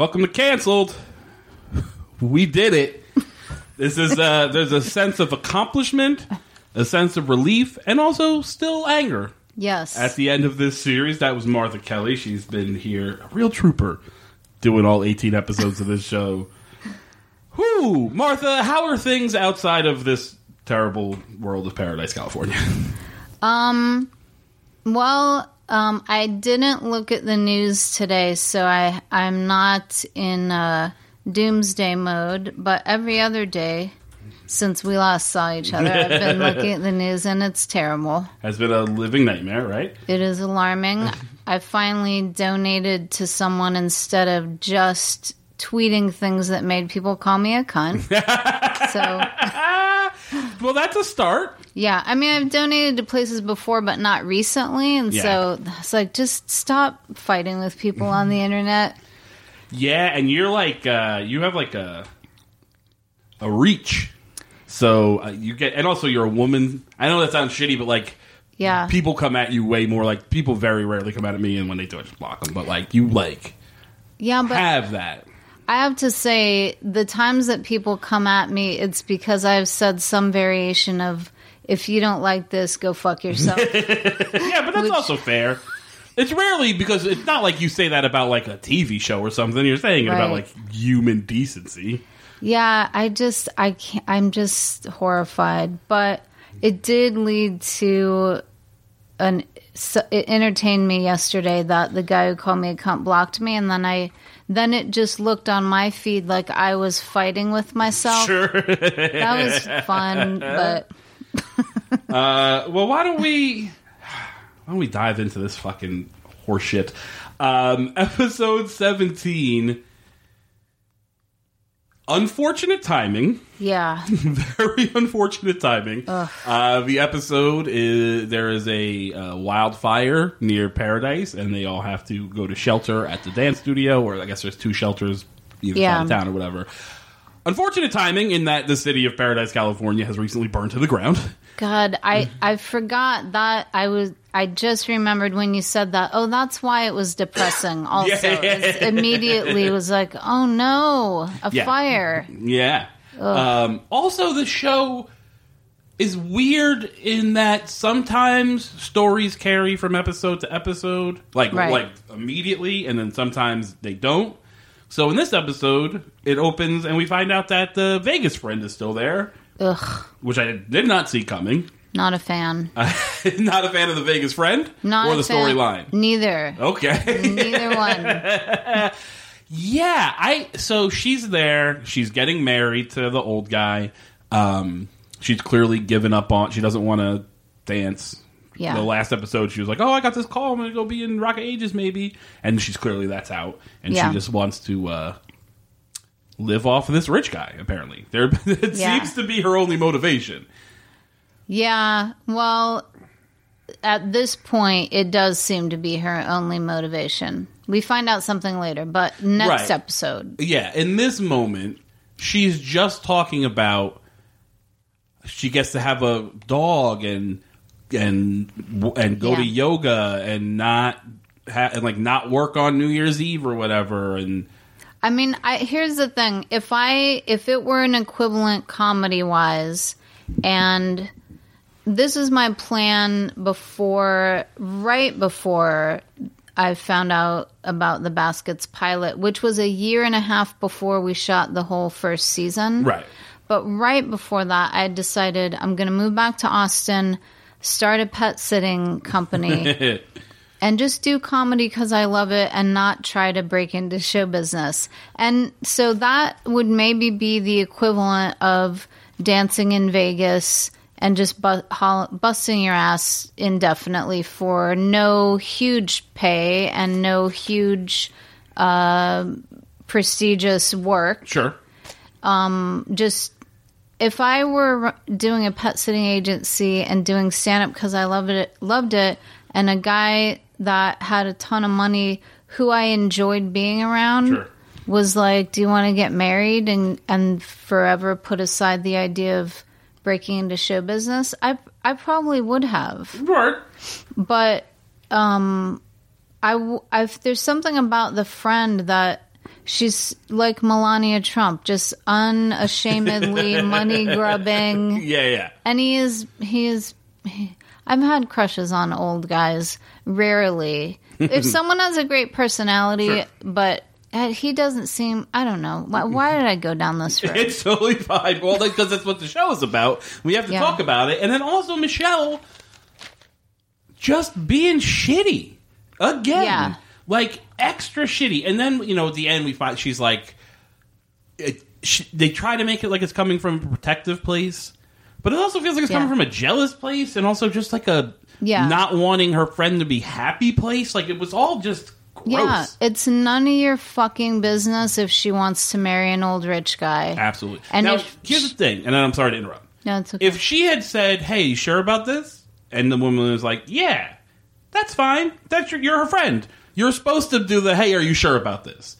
Welcome to canceled. We did it. This is uh there's a sense of accomplishment, a sense of relief, and also still anger. Yes. At the end of this series, that was Martha Kelly. She's been here, a real trooper, doing all 18 episodes of this show. Whoo, Martha, how are things outside of this terrible world of Paradise, California? Um, well, um, I didn't look at the news today, so I I'm not in uh, doomsday mode. But every other day since we last saw each other, I've been looking at the news, and it's terrible. Has been a living nightmare, right? It is alarming. I finally donated to someone instead of just tweeting things that made people call me a cunt. so Well, that's a start. Yeah, I mean, I've donated to places before, but not recently, and Yeah. so it's like just stop fighting with people on the internet. Yeah, and you're like uh, you have like a a reach. So uh, you get, and also you're a woman. I know that sounds shitty, but like Yeah, people come at you way more. Like people very rarely come at me, and when they do, I just block them. But like you like yeah, but have that. I have to say, the times that people come at me, it's because I've said some variation of "If you don't like this, go fuck yourself." Yeah, but that's Which- also fair. It's rarely because it's not like you say that about like a TV show or something. You're saying it about Right. like human decency. Yeah, I just I can't. I'm just horrified. But it did lead to an. So it entertained me yesterday that the guy who called me a cunt blocked me, and then I then it just looked on my feed like I was fighting with myself. Sure. That was fun, but Uh, well, why don't we why don't we dive into this fucking horseshit? Um, episode seventeen. Unfortunate timing. yeah, Very unfortunate timing. Uh, the episode is there is a uh, wildfire near Paradise, and they all have to go to shelter at the dance studio, or I guess there's two shelters either Yeah. side of town or whatever. Unfortunate timing in that the city of Paradise, California, has recently burned to the ground. God, I I forgot that I was. I just remembered when you said that. Oh, that's why it was depressing. Also, Yeah. Immediately was like, oh no, a Yeah. fire. Yeah. Um, also, the show is weird in that sometimes stories carry from episode to episode, like Right. like immediately, and then sometimes they don't. So in this episode, it opens and we find out that the Vegas friend is still there, Ugh, which I did not see coming. not a fan. not a fan of the Vegas friend Not or the storyline. Neither. Okay. Neither one. Yeah, I so she's there. She's getting married to the old guy. Um, she's clearly given up on. She doesn't want to dance. Yeah. The last episode, she was like, "Oh, I got this call. I'm to go be in Rock of Ages, maybe." And she's clearly that's out, and Yeah. she just wants to uh, live off of this rich guy. Apparently, there it Yeah. seems to be her only motivation. Yeah. Well, at this point, it does seem to be her only motivation. We find out something later, but next Right. episode. Yeah, in this moment, she's just talking about she gets to have a dog and and and go to yoga and not ha- and like not work on New Year's Eve or whatever and I mean, I, here's the thing: if I if it were an equivalent comedy wise, and this is my plan before, right before I found out about the Baskets pilot, which was a year and a half before we shot the whole first season. right. But right before that, I decided I'm going to move back to Austin, start a pet sitting company, and just do comedy because I love it and not try to break into show business. And so that would maybe be the equivalent of dancing in Vegas and just bu- busting your ass indefinitely for no huge pay and no huge uh, prestigious work Sure. just if I were doing a pet sitting agency and doing stand up because I loved it, loved it, and a guy that had a ton of money who I enjoyed being around Sure. was like, "Do you want to get married and and forever put aside the idea of breaking into show business?" I I probably would have Right. but um I, I've, there's something about the friend that She's like Melania Trump, just unashamedly money grubbing. Yeah, yeah. And he is, he is, he- I've had crushes on old guys, rarely. if someone has a great personality, Sure. but uh, he doesn't seem, I don't know. Why, why did I go down this road? It's totally fine. Well, because that's what the show is about. We have to Yeah. talk about it. And then also Michelle just being shitty again. Yeah. Like extra shitty. And then, you know, at the end we find she's like it, she, they try to make it like it's coming from a protective place. But it also feels like it's Yeah. coming from a jealous place and also just like a Yeah. not wanting her friend to be happy place. Like it was all just gross. Yeah, it's none of your fucking business if she wants to marry an old rich guy. Absolutely. And now, if- here's the thing, and then I'm sorry to interrupt. No, it's okay. If she had said, "Hey, you sure about this?" and the woman was like, "Yeah, that's fine. That's your, you're her friend. You're supposed to do the, hey, are you sure about this?"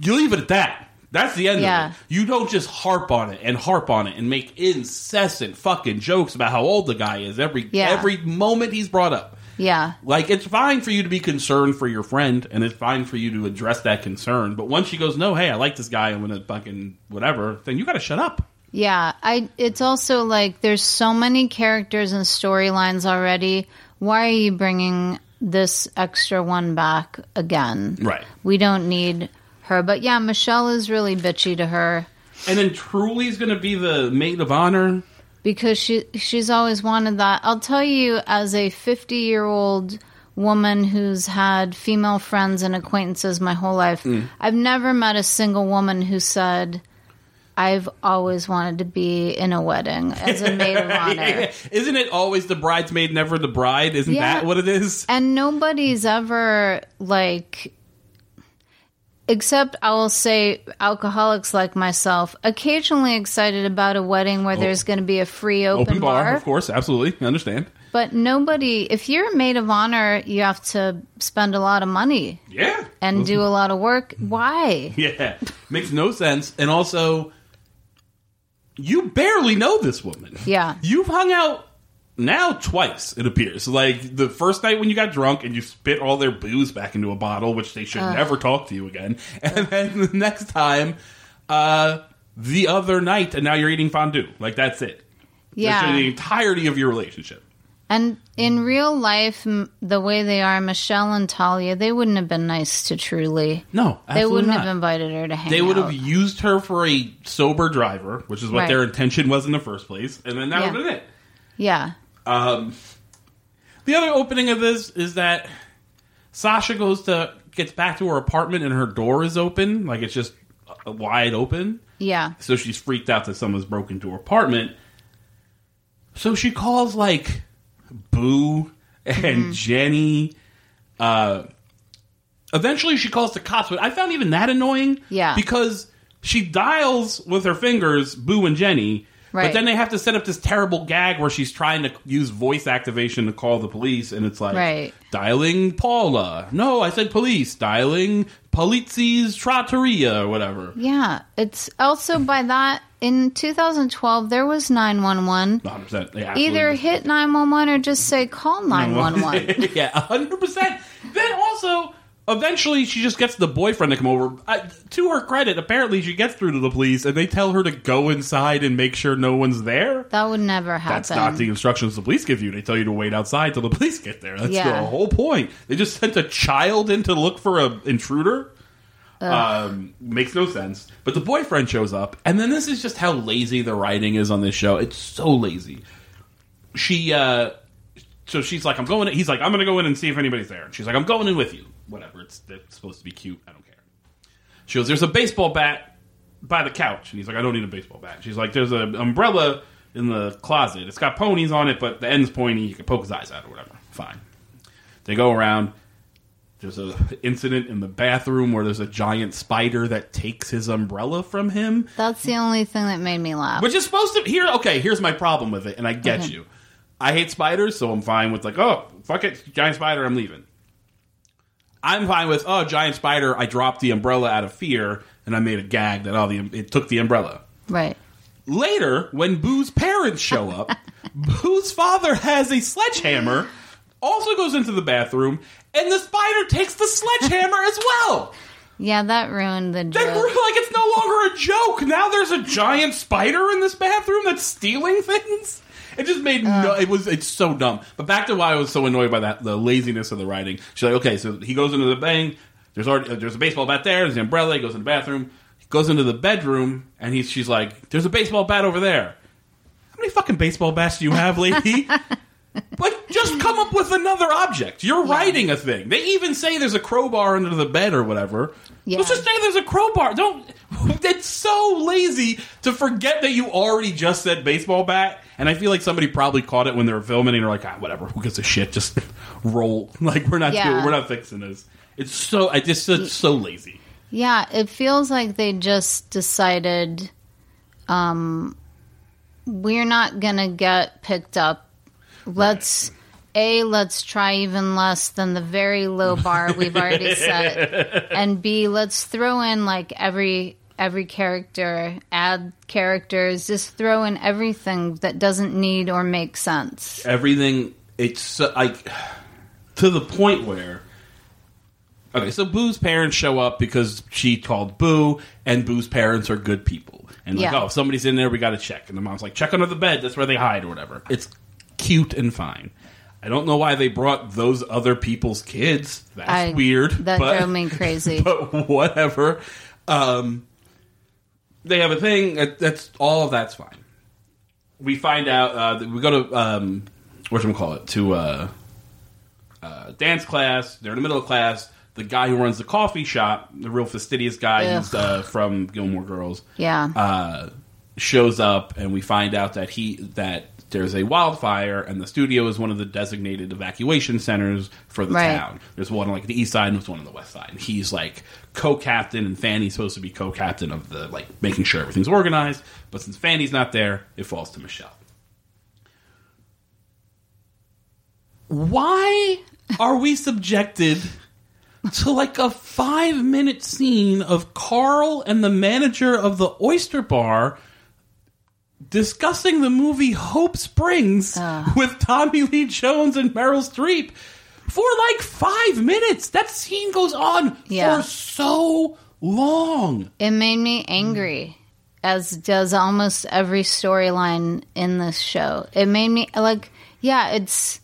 You leave it at that. That's the end Yeah. of it. You don't just harp on it and harp on it and make incessant fucking jokes about how old the guy is every Yeah. every moment he's brought up. yeah, Like it's fine for you to be concerned for your friend, and it's fine for you to address that concern. But once she goes, "No, hey, I like this guy. I'm gonna fucking whatever," then you got to shut up. yeah. I. It's also like there's so many characters and storylines already. Why are you bringing this extra one back again? Right. We don't need her. But yeah, Michelle is really bitchy to her And then Truly's going to be the maid of honor. because she she's always wanted that. I'll tell you, as a 50 year old woman who's had female friends and acquaintances my whole life, Mm. I've never met a single woman who said. I've always wanted to be in a wedding as a maid of honor. Isn't it always the bridesmaid, never the bride? Isn't Yeah. that what it is? And nobody's ever like except I will say alcoholics like myself, occasionally excited about a wedding where oh. there's going to be a free open, Open bar, bar. of course, absolutely. I understand. But nobody, if you're a maid of honor, you have to spend a lot of money Yeah. and do mm-hmm. a lot of work. Why? Yeah. Makes no sense. And also, you barely know this woman. Yeah. You've hung out now twice, it appears. Like the first night when you got drunk and you spit all their booze back into a bottle, which they should never talk to you again. And then the next time, uh, the other night, and now you're eating fondue. Like that's it. Yeah. That's the entirety of your relationship. And in real life, m- the way they are, Michelle and Talia, they wouldn't have been nice to Truly. No, They wouldn't not. have invited her to hang They would have used her for a sober driver, which is what Right. their intention was in the first place, and then that Yeah. would have been it. Yeah. Um, the other opening of this is that Sasha goes to gets back to her apartment and her door is open, like it's just uh, wide open. Yeah. So she's freaked out that someone's broken into her apartment. So she calls like Boo and Mm-hmm. Jenny. Uh, eventually, she calls the cops, but I found even that annoying. Yeah. because she dials with her fingers Boo and Jenny. But then they have to set up this terrible gag where she's trying to use voice activation to call the police, and it's like Right. dialing Paula. No, I said police. Dialing Polizzi's Trattoria or whatever. Yeah. It's also by that, in 2012, there was 911. 100%. Yeah, Either hit 911 or just say call 911. yeah, hundred percent. Then also, eventually, she just gets the boyfriend to come over. Uh, to her credit, apparently, she gets through to the police, and they tell her to go inside and make sure no one's there. that would never happen. That's not the instructions the police give you. They tell you to wait outside till the police get there. That's Yeah. the whole point. They just sent a child in to look for an intruder. Um, makes no sense. But the boyfriend shows up, and then this is just how lazy the writing is on this show. It's so lazy. She, uh, so she's like, I'm going. In. He's like, I'm going to go in and see if anybody's there. She's like, I'm going in with you. Whatever. It's, it's supposed to be cute. I don't care. She goes, There's a baseball bat by the couch. And he's like, I don't need a baseball bat. She's like, There's an umbrella in the closet. It's got ponies on it, but the end's pointy. You can poke his eyes out or whatever. Fine. They go around. There's an incident in the bathroom where there's a giant spider that takes his umbrella from him, That's the only thing that made me laugh. which is supposed to here. Okay, here's my problem with it, and I get mm-hmm. you. I hate spiders, so I'm fine with like, oh, fuck it, giant spider, I'm leaving. I'm fine with oh, giant spider. I dropped the umbrella out of fear, and I made a gag that oh, the it took the umbrella. right. Later, when Boo's parents show up, Boo's father has a sledgehammer, also goes into the bathroom, and the spider takes the sledgehammer as well. Yeah, that ruined the That joke. like it's no longer a joke. Now there's a giant spider in this bathroom that's stealing things. It just made no. It was. It's so dumb. But back to why I was so annoyed by that the laziness of the writing. She's like, okay, so he goes into the bang. There's already uh, there's a baseball bat there. There's an umbrella. He goes in the bathroom. He goes into the bedroom, and he's she's like, there's a baseball bat over there. How many fucking baseball bats do you have, lady? Like, just come up with another object. You're writing a thing. They even say there's a crowbar under the bed or whatever. Yeah. Let's just say there's a crowbar. Don't. It's so lazy to forget that you already just said baseball bat. And I feel like somebody probably caught it when they were filming, and they're like, ah, whatever. Who gives a shit? Just roll. Like we're not Yeah. doing, we're not fixing this. It's so. I just it's so lazy. Yeah, it feels like they just decided um we're not going to get picked up. Let's A, let's try even less than the very low bar we've already set. And B, let's throw in like every every character, add characters, just throw in everything that doesn't need or make sense. everything it's like to the point where okay so boo's parents show up because she called boo and boo's parents are good people and like Yeah. oh if somebody's in there we gotta check and the mom's like check under the bed that's where they hide or whatever it's cute and fine i don't know why they brought those other people's kids that's I- weird That but, drove me crazy. but whatever um they have a thing that, that's all of that's fine we find out uh, that we go to um, what we call it to uh, uh, dance class. They're in the middle of class. The guy who runs the coffee shop, the real fastidious guy Ugh. who's uh, from Gilmore Girls, Yeah. uh, shows up, and we find out that he that there's a wildfire, and the studio is one of the designated evacuation centers for the Right. town. There's one on like the east side, and there's one on the west side. And he's like co-captain, and Fanny's supposed to be co-captain of the like making sure everything's organized. But since Fanny's not there, it falls to Michelle. Why are we subjected to like a five minute scene of Carl and the manager of the oyster bar discussing the movie Hope Springs ah. with Tommy Lee Jones and Meryl Streep for like five minutes? That scene goes on Yeah. for so long. It made me angry, as does almost every storyline in this show. It made me like, yeah, it's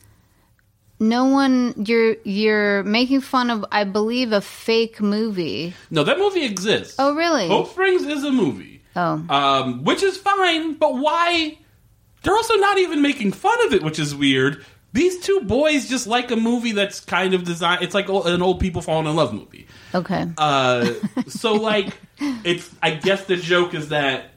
no one. You're you're making fun of, I believe, a fake movie. No, that movie exists. Oh, really? Hope Springs is a movie. Oh, um, which is fine. But why? They're also not even making fun of it, which is weird. These two boys just like a movie that's kind of designed. It's like an old people falling in love movie. okay. Uh, so like, it's. I guess the joke is that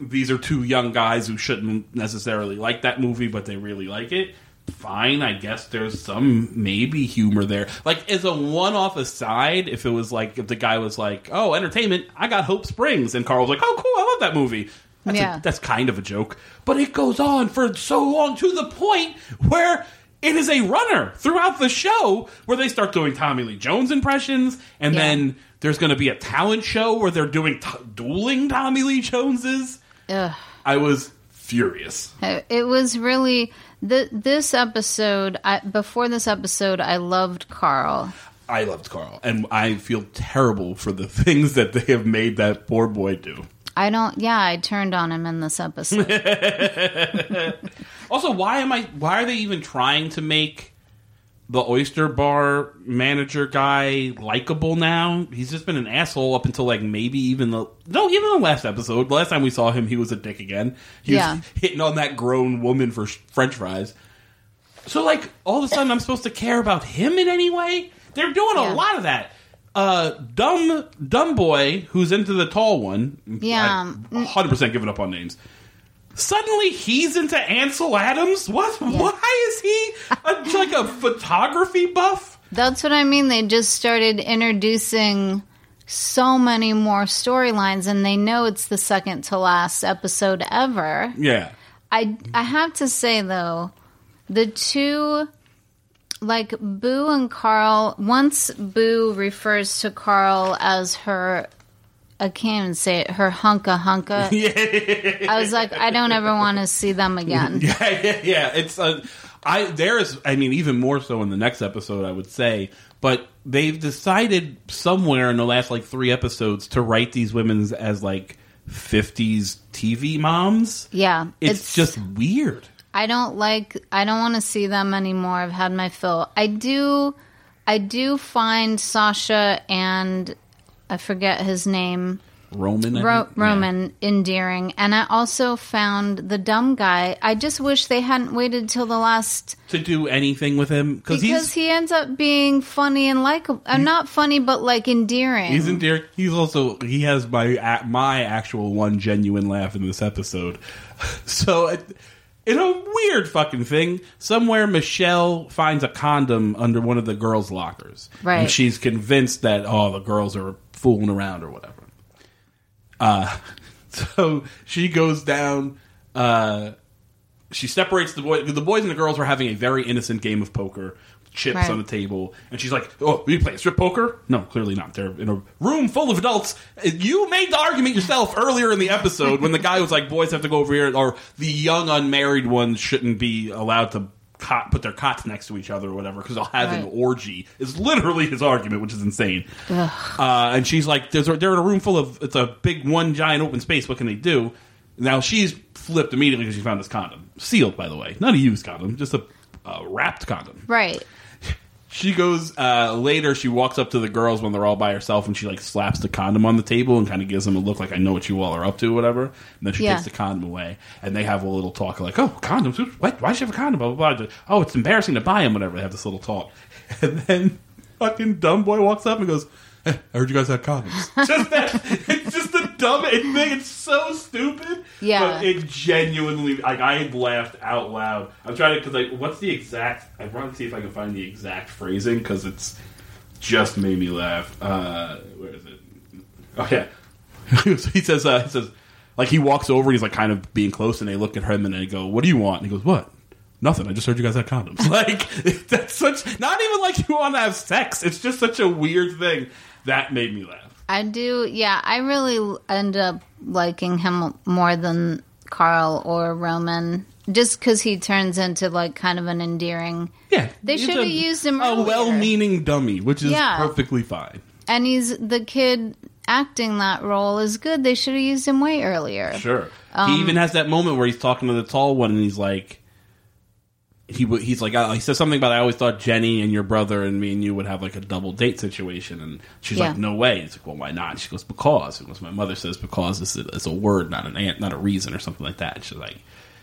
these are two young guys who shouldn't necessarily like that movie, but they really like it. Fine, I guess there's some maybe humor there. Like as a one-off aside, if it was like if the guy was like, "Oh, entertainment, I got Hope Springs," and Carl was like, "Oh, cool, I love that movie." That's, Yeah. a, that's kind of a joke, but it goes on for so long to the point where it is a runner throughout the show where they start doing Tommy Lee Jones impressions, and Yeah. then there's going to be a talent show where they're doing t- dueling Tommy Lee Joneses. Ugh. I was furious. It was really th- this episode. I, before this episode, I loved Carl. I loved Carl, and I feel terrible for the things that they have made that poor boy do. I don't. Yeah, I turned on him in this episode. Also, why am I? Why are they even trying to make the oyster bar manager guy likable now? He's just been an asshole up until like maybe even the no, even the last episode. The last time we saw him, he was a dick again. He Yeah. was hitting on that grown woman for French fries. So, like, all of a sudden, I'm supposed to care about him in any way? They're doing Yeah. a lot of that. Uh, dumb, dumb boy who's into the tall one. Yeah. hundred percent giving up on names. Suddenly, he's into Ansel Adams. What? Why is he a, like a photography buff? That's what I mean. They just started introducing so many more storylines, and they know it's the second to last episode ever. Yeah, I I have to say though, the two like Boo and Carl. Once Boo refers to Carl as her. I can't even say it. Her hunka hunka. I was like, I don't ever want to see them again. yeah, yeah, yeah. It's uh, I there's I mean even more so in the next episode I would say, but they've decided somewhere in the last like 3 episodes to write these women as like 50s TV moms. Yeah, It's, it's- just weird. I don't like I don't want to see them anymore. I've had my fill. I do I do find Sasha and I forget his name. Roman Ro- think? Yeah. Roman endearing, and I also found the dumb guy. I just wish they hadn't waited till the last to do anything with him he's he ends up being funny and likable. Uh, not funny, but like endearing. He's endearing. He's also he has my my actual one genuine laugh in this episode. So it, in a weird fucking thing, somewhere Michelle finds a condom under one of the girls' lockers, Right. And she's convinced that oh the girls are fooling around or whatever. Uh, so she goes down. Uh, she separates the boy. The boys and the girls are having a very innocent game of poker. Chips Right. on the table, and she's like, "Oh, we play strip poker? No, clearly not. They're in a room full of adults. You made the argument yourself earlier in the episode when the guy was like, "Boys have to go over here," or the young unmarried ones shouldn't be allowed to cot, put their cots next to each other or whatever because they'll have an orgy. Is literally his argument, which is insane. Uh, and she's like, There's a, "They're in a room full of it's a big one giant open space. What can they do?" Now she's flipped immediately because she found this condom, sealed by the way, not a used condom, just a uh, wrapped condom. right. She goes uh, later. She walks up to the girls when they're all by herself, and she like slaps the condom on the table and kind of gives them a look like I know what you all are up to, whatever. And then she Yeah. takes the condom away, and they have a little talk like, "Oh, condoms? What? Why does she have a condom?" Blah blah blah. Oh, it's embarrassing to buy them, whatever. They have this little talk, and then fucking dumb boy walks up and goes. "Hey, I heard you guys had condoms. just that, it's just the dumb thing. It's so stupid. Yeah. But it genuinely, like, I laughed out loud. I'm trying to, because, like, what's the exact, I want to see if I can find the exact phrasing, because it's just made me laugh. Uh, where is it? Oh, yeah. he says, uh, he says, like, he walks over and he's, like, kind of being close, and they look at him and they go, What do you want? And he goes, What? Nothing. I just heard you guys had condoms. Like, that's such, not even like you want to have sex. It's just such a weird thing. That made me laugh. I do. Yeah, I really end up liking him more than Carl or Roman, just because he turns into like kind of an endearing. Yeah. They should have used him A earlier. well meaning dummy, which is Yeah. perfectly fine. And he's the kid acting that role is good. They should have used him way earlier. Sure. Um, he even has that moment where he's talking to the tall one, and he's like, he w- he's like, uh, he says something about I always thought Jenny and your brother and me and you would have like a double date situation, and she's Yeah. like, no way. He's like, well, why not? She goes, because. Because my mother says because is a, is a word, not an ant, not a reason, or something like that. She's like.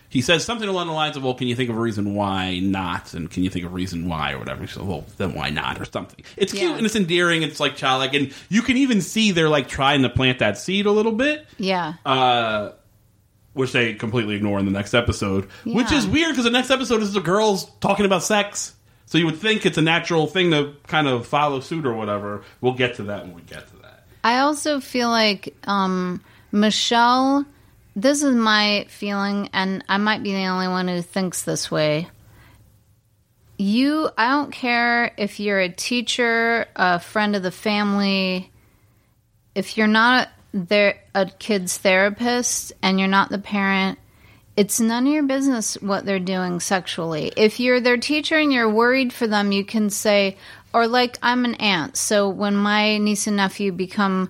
He says something along the lines of, "Well, can you think of a reason why not?" And can you think of a reason why, or whatever? She says, "Well, then why not?" or something. It's cute and it's endearing. It's like childlike, and you can even see they're like trying to plant that seed a little bit Yeah. uh, which they completely ignore in the next episode. Which is weird because the next episode is the girls talking about sex. So you would think it's a natural thing to kind of follow suit or whatever. We'll get to that when we get to that. I also feel like um, Michelle. This is my feeling, and I might be the only one who thinks this way. You, I don't care if you're a teacher, a friend of the family, if you're not there a kid's therapist and you're not the parent, it's none of your business what they're doing sexually. If you're their teacher and you're worried for them, you can say, or like I'm an aunt, so when my niece and nephew become,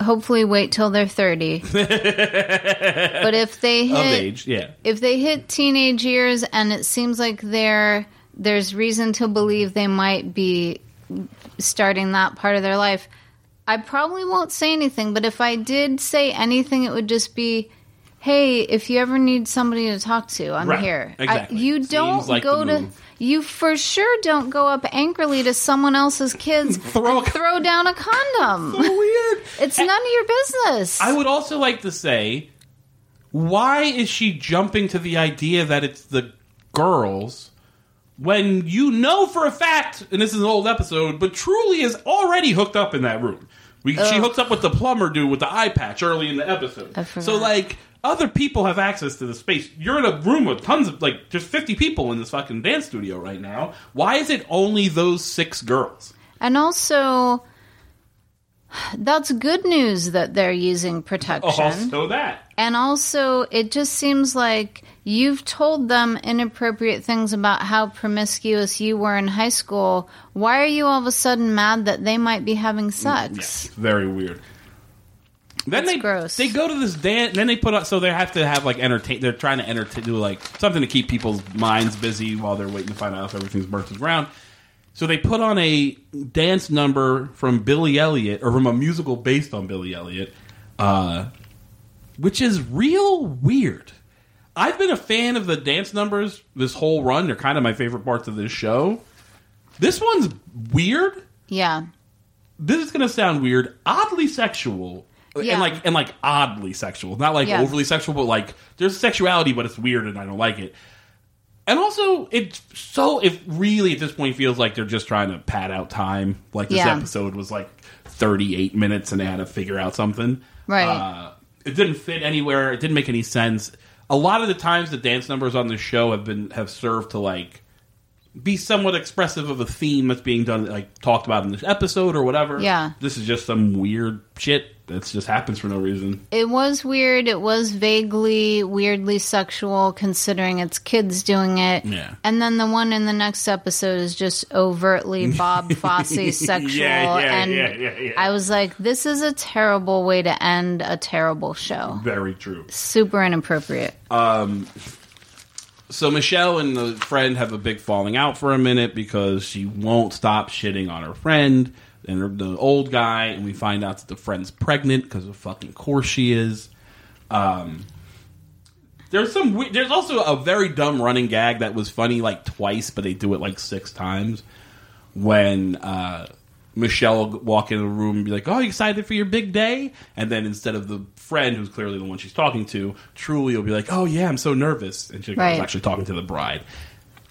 hopefully wait till they're 30. but if they Of hit age, yeah. if they hit teenage years and it seems like they're there's reason to believe they might be starting that part of their life i probably won't say anything but if i did say anything it would just be hey if you ever need somebody to talk to i'm Right, here I- exactly. you Seems don't like go to you for sure don't go up angrily to someone else's kids Throw and throw down a condom So Weird. it's none of your business I would also like to say, why is she jumping to the idea that it's the girls when you know for a fact, and this is an old episode, but Truly is already hooked up in that room. We, she hooks up with the plumber dude with the eye patch early in the episode. I forgot. So like other people have access to the space. You're in a room with tons of like just 50 people in this fucking dance studio right now. Why is it only those six girls? And also, that's good news that they're using protection. Oh, also that. And also, it just seems like You've told them inappropriate things about how promiscuous you were in high school. Why are you all of a sudden mad that they might be having sex? Yeah, very weird. Then That's they gross. they go to this dance. Then they put on so they have to have like entertain. They're trying to entertain, do like something to keep people's minds busy while they're waiting to find out if everything's burnt to the ground. So they put on a dance number from Billy Elliot, or from a musical based on Billy Elliot, uh, which is real weird. I've been a fan of the dance numbers this whole run. They're kind of my favorite parts of this show. This one's weird Yeah. this is going to sound weird, oddly sexual. Yeah. And like and like oddly sexual. Not like Yeah. overly sexual, but like there's sexuality, but it's weird and I don't like it. And also it's so it really at this point feels like they're just trying to pad out time. Like this Yeah. episode was like 38 minutes and they had to figure out something. Right. Uh, it didn't fit anywhere. It didn't make any sense. A lot of the times the dance numbers on the show have been have served to like be somewhat expressive of a theme that's being done, like talked about in this episode or whatever. Yeah. this is just some weird shit that just happens for no reason. It was weird. It was vaguely, weirdly sexual considering it's kids doing it. Yeah. And then the one in the next episode is just overtly Bob Fosse sexual. Yeah, yeah, and yeah. I was like, this is a terrible way to end a terrible show. Very true. Super inappropriate. Um, So Michelle and the friend have a big falling out for a minute because she won't stop shitting on her friend and the old guy, and we find out that the friend's pregnant because of fucking course she is. Um, there's some. we- There's also a very dumb running gag that was funny like twice, but they do it like six times. When uh, Michelle will walk into the room and be like, "Oh, you excited for your big day?" And then instead of the friend, who's clearly the one she's talking to, Truly will be like, "Oh yeah, I'm so nervous," and she's Right. actually talking to the bride.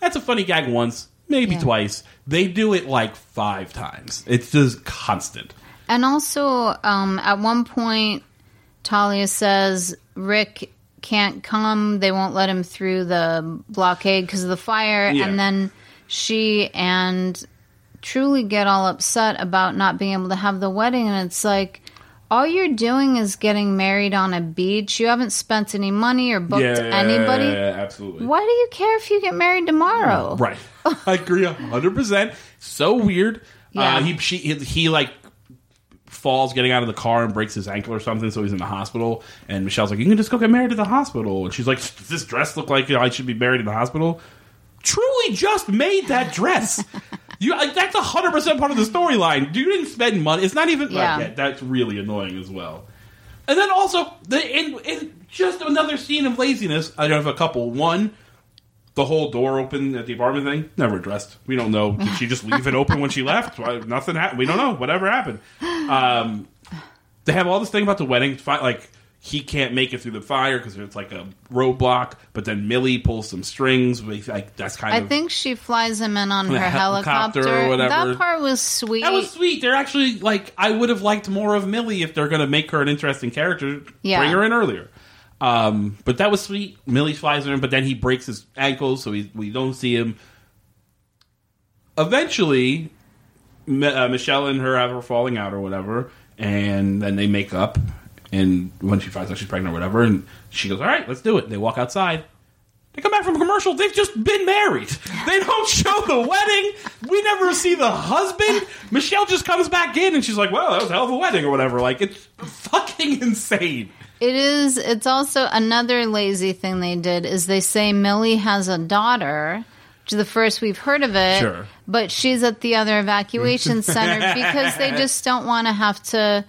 That's a funny gag once, maybe Yeah. twice. They do it like five times. It's just constant. And also, um, at one point, Talia says Rick can't come. They won't let him through the blockade because of the fire. Yeah. And then she and Truly get all upset about not being able to have the wedding. And it's like, all you're doing is getting married on a beach. You haven't spent any money or booked anybody. absolutely. Why do you care if you get married tomorrow? Right. I agree hundred percent. So weird. Yeah. Uh, he she he, he like falls getting out of the car and breaks his ankle or something, so he's in the hospital. And Michelle's like, "You can just go get married at the hospital." And she's like, "Does this dress look like I should be married in the hospital?" Truly, just made that dress. You like that's hundred percent part of the storyline. You didn't spend money. It's not even. Yeah. Like, yeah, that's really annoying as well. And then also the in, in just another scene of laziness. I have a couple. One, the whole door open at the apartment thing never addressed. We don't know. Did she just leave it open when she left? Why- Nothing happened. We don't know. Whatever happened. Um, they have all this thing about the wedding. Like he can't make it through the fire because it's like a roadblock. But then Millie pulls some strings. We- Like that's kind I of I think she flies him in on her helicopter helicopter. or whatever. That part was sweet. that was sweet. They're actually like I would have liked more of Millie if they're going to make her an interesting character. Yeah. Bring her in earlier. Um, but that was sweet. Millie flies her in, but then he breaks his ankles, so we we don't see him. Eventually, Mi- uh, Michelle and her have her falling out or whatever, and then they make up. And when she finds out she's pregnant or whatever, and she goes, "All right, let's do it." They walk outside. They come back from a commercial. They've just been married. They don't show the wedding. We never see the husband. Michelle just comes back in and she's like, "Well, that was a hell of a wedding" or whatever. Like it's fucking insane. It is. It's also another lazy thing they did is they say Millie has a daughter, which is the first we've heard of it. Sure. But she's at the other evacuation center because they just don't want to have to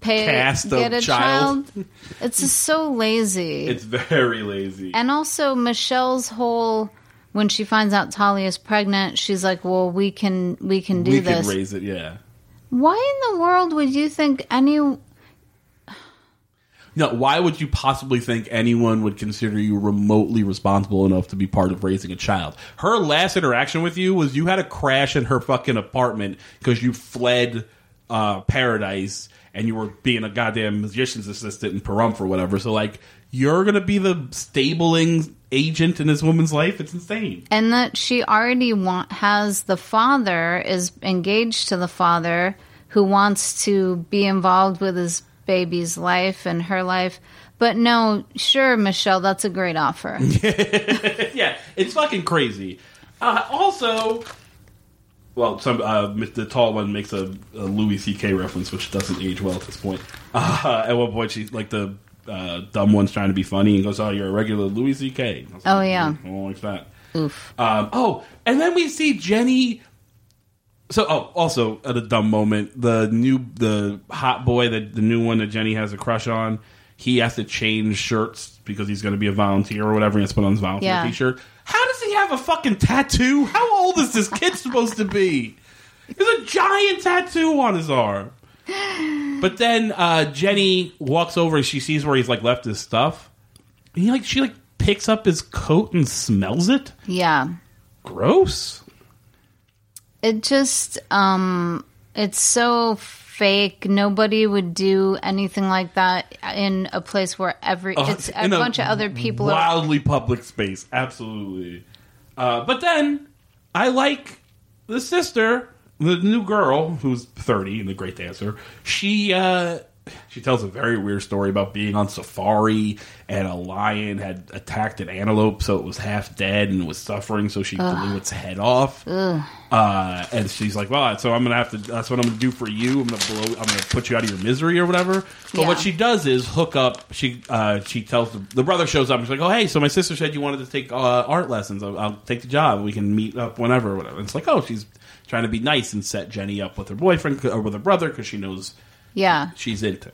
pay Cast a get a child. child. It's just so lazy. It's very lazy. and also Michelle's whole when she finds out Talia is pregnant, she's like, "Well, we can we can do we this." could raise it, yeah. Why in the world would you think any? No, why would you possibly think anyone would consider you remotely responsible enough to be part of raising a child? Her last interaction with you was you had a crash in her fucking apartment because you fled uh, paradise and you were being a goddamn magician's assistant in Pahrump or whatever. So, like, you're going to be the stabling agent in this woman's life? It's insane. and that she already want, has the father is engaged to the father who wants to be involved with his baby's life and her life But no, sure, Michelle, that's a great offer. yeah, it's fucking crazy. Uh, also, well, some uh, the tall one makes a, a Louis C.K. reference, which doesn't age well at this point. Uh, at one point, she's like the uh, dumb one's trying to be funny and goes, "Oh, you're a regular Louis C.K." I Oh, like, yeah. "Mm, I don't like that. Oof. Um, oh, and then we see Jenny. So, oh, also at a dumb moment, the new the hot boy that the new one that Jenny has a crush on, he has to change shirts because he's going to be a volunteer or whatever. He has to put on his volunteer Yeah. t-shirt. How does he have a fucking tattoo? How old is this kid supposed to be? There's a giant tattoo on his arm. But then uh, Jenny walks over and she sees where he's like left his stuff. And he like she like picks up his coat and smells it. Yeah. Gross. It just, um, it's so fake. Nobody would do anything like that in a place where every, it's a Uh, bunch of other people are. Wildly public space, absolutely. Uh, but then I like the sister, the new girl who's thirty and the great dancer. She uh, she tells a very weird story about being on safari and a lion had attacked an antelope, so it was half dead and was suffering. So she blew its head off. Uh, and she's like, "Well, so I'm gonna have to. That's what I'm gonna do for you. I'm gonna blow. I'm gonna put you out of your misery or whatever." But what she does is hook up. She uh, she tells the, the brother shows up. and She's like, "Oh, hey, so my sister said you wanted to take uh, art lessons. I'll, I'll take the job. We can meet up whenever, or whatever." And it's like, oh, she's trying to be nice and set Jenny up with her boyfriend or with her brother because she knows Yeah. she's into.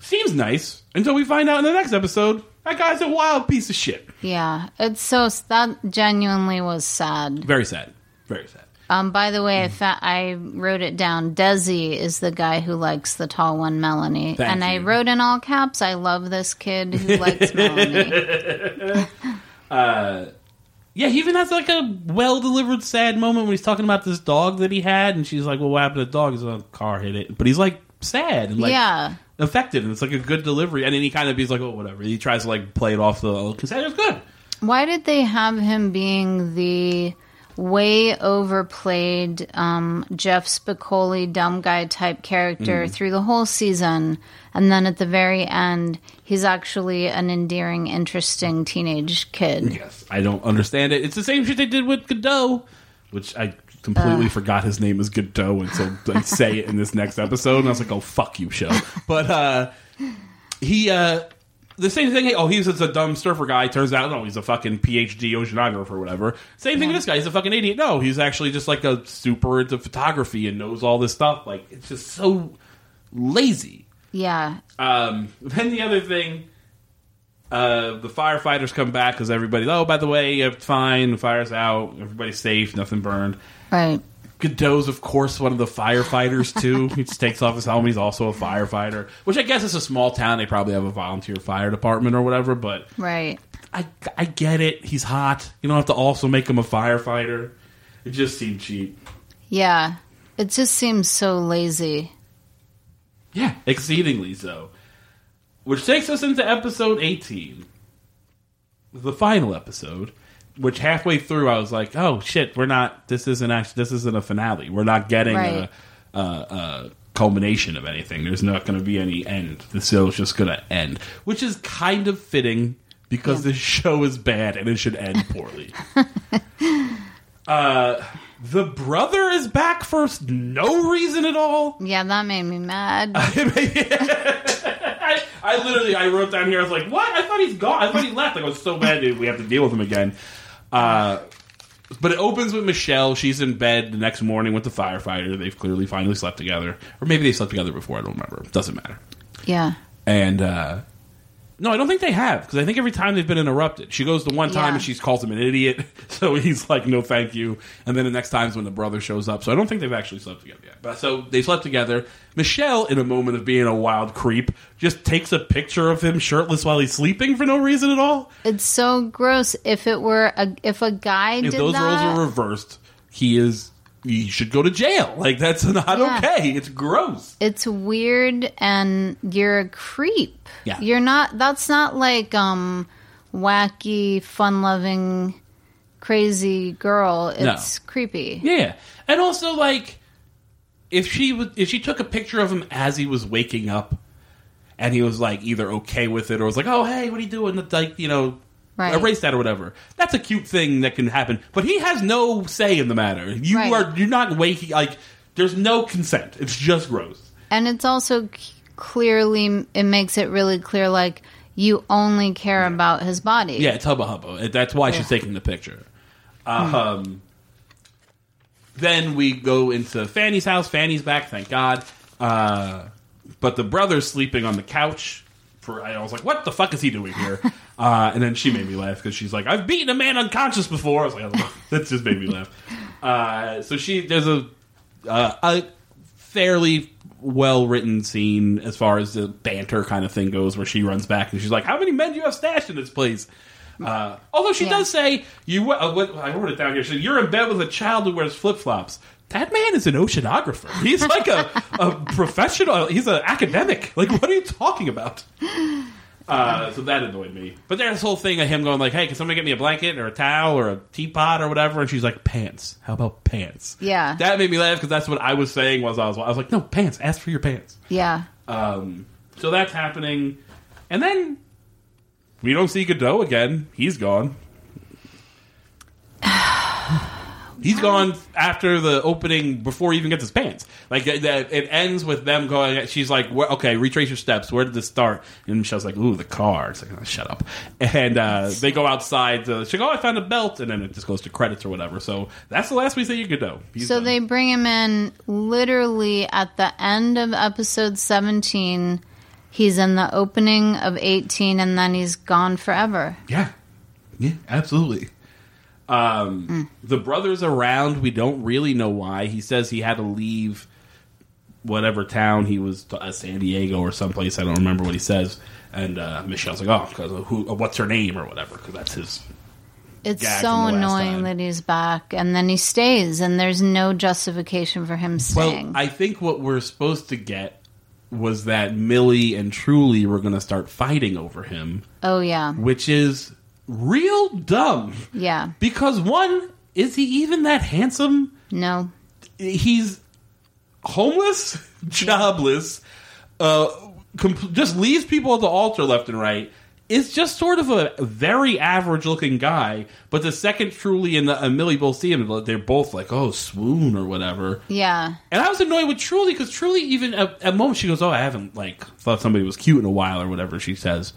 Seems nice until we find out in the next episode that guy's a wild piece of shit. Yeah. It's so, that genuinely was sad. Very sad. Very sad. Um, by the way, I, fa- I wrote it down. Desi is the guy who likes the tall one, Melanie. Thank and I wrote in all caps, I love this kid who likes Melanie. Yeah, he even has like a well delivered sad moment when he's talking about this dog that he had, and she's like, "Well, what happened to the dog?" He's like, "A car hit it," but he's like sad and like yeah. affected, and it's like a good delivery. And then he kind of he's like, "Oh, whatever." He tries to like play it off the because it was good. Why did they have him being the way overplayed um, Jeff Spicoli dumb guy type character Mm. through the whole season, and then at the very end, he's actually an endearing, interesting teenage kid? Yes, I don't understand it. It's the same shit they did with Godot, which I completely forgot his name is Godot until they say it in this next episode, and I was like, "Oh fuck you, show." But uh, he, uh, the same thing. Oh, he's just a dumb surfer guy. Turns out, no, he's a fucking PhD oceanographer or whatever. Same thing with this guy. He's a fucking idiot. No, he's actually just like a super into photography and knows all this stuff. Like it's just so lazy. Yeah, Um, then the other thing, uh, the firefighters come back because everybody. Oh, by the way, it's fine. The fire's out. Everybody's safe. Nothing burned. right. Godot's, of course, one of the firefighters too. he just takes off his helmet. He's also a firefighter, which I guess is a small town. They probably have a volunteer fire department or whatever. But Right. I, I get it. He's hot. You don't have to also make him a firefighter. It just seemed cheap. Yeah. It just seems so lazy. Yeah, exceedingly so. Which takes us into episode 18. The final episode, which halfway through I was like, "Oh shit, we're not this isn't actually this isn't a finale. We're not getting Right. a, a, a culmination of anything. There's not going to be any end. The show's just going to end." Which is kind of fitting because Yeah. this show is bad and it should end poorly. uh the brother is back for no reason at all. Yeah, that made me mad. I, I literally I wrote down here. I was like, "What? I thought he's gone. I thought he left. Like, I was so bad that we have to deal with him again." Uh, but it opens with Michelle. She's in bed the next morning with the firefighter. They've clearly finally slept together, or maybe they slept together before. I don't remember. Doesn't matter. yeah. And uh, no, I don't think they have because I think every time they've been interrupted. She goes the one time Yeah. and she calls him an idiot, so he's like, "No, thank you." And then the next time's when the brother shows up. So I don't think they've actually slept together yet. But so they slept together. Michelle, in a moment of being a wild creep, just takes a picture of him shirtless while he's sleeping for no reason at all. It's so gross. If it were a if a guy If did those that, roles were reversed, he is he should go to jail. Like that's not Yeah. okay. It's gross. it's weird and you're a creep. Yeah. You're not that's not like um wacky, fun loving, crazy girl. It's creepy. Yeah, and also like if she was if she took a picture of him as he was waking up, and he was like either okay with it or was like, "Oh, hey, what are you doing?" Like you know, Right. erase that or whatever. That's a cute thing that can happen, but he has no say in the matter. You Right. are you're not waking like there's no consent. It's just gross. And it's also c- clearly, it makes it really clear like you only care about his body. Yeah, it's hubba hubba. That's why she's taking the picture. Um, then we go into Fanny's house. Fanny's back, thank God. Uh, but the brother's sleeping on the couch. For I was like, what the fuck is he doing here? Uh, and then she made me laugh because she's like, I've beaten a man unconscious before. I was like, oh, that just made me laugh. Uh, so she there's a uh, a fairly well written scene as far as the banter kind of thing goes, where she runs back and she's like, "How many men do you have stashed in this place?" Uh, although she Yeah. does say, "You," uh, what, I wrote it down here. She said, "You're in bed with a child who wears flip flops." That man is an oceanographer. He's like a, a professional. He's an academic. Like, what are you talking about? Uh, so that annoyed me. But there's this whole thing of him going like, "Hey, can somebody get me a blanket or a towel or a teapot or whatever?" And she's like, "Pants. How about pants?" Yeah. That made me laugh because that's what I was saying. Was I was I was like, "No pants. Ask for your pants." Yeah. Um, so that's happening, and then we don't see Godot again. He's gone. He's gone after the opening before he even gets his pants. Like that, that- it ends with them going. She's like, "Where- "Okay, retrace your steps. Where did this start?" And Michelle's like, "Ooh, the car." It's like, oh, "Shut up." And uh, they go outside. To, like, "Oh, I found a belt," and then it just goes to credits or whatever. So that's the last we see of Godot. He's So done. they bring him in literally at the end of episode 17. He's in the opening of 18 and then he's gone forever. Yeah. Yeah, absolutely. Um, The brother's around. We don't really know why. He says he had to leave whatever town he was, uh, San Diego or someplace. I don't remember what he says. And uh, Michelle's like, oh, because who? uh, What's her name or whatever? Because that's his. It's so from the last annoying time. that he's back and then he stays and there's no justification for him staying. Well, I think what we're supposed to get was that Millie and Truly were going to start fighting over him, oh yeah. which is real dumb. Yeah. Because one, is he even that handsome? No. he's homeless, jobless, uh, com- just leaves people at the altar left and right. Is just sort of a very average looking guy, but the second Truly and, the, and Millie both see him, they're both like, "Oh, swoon" or whatever. Yeah. And I was annoyed with Truly because Truly, even at, at moments, she goes, "Oh, I haven't like thought somebody was cute in a while" or whatever she says.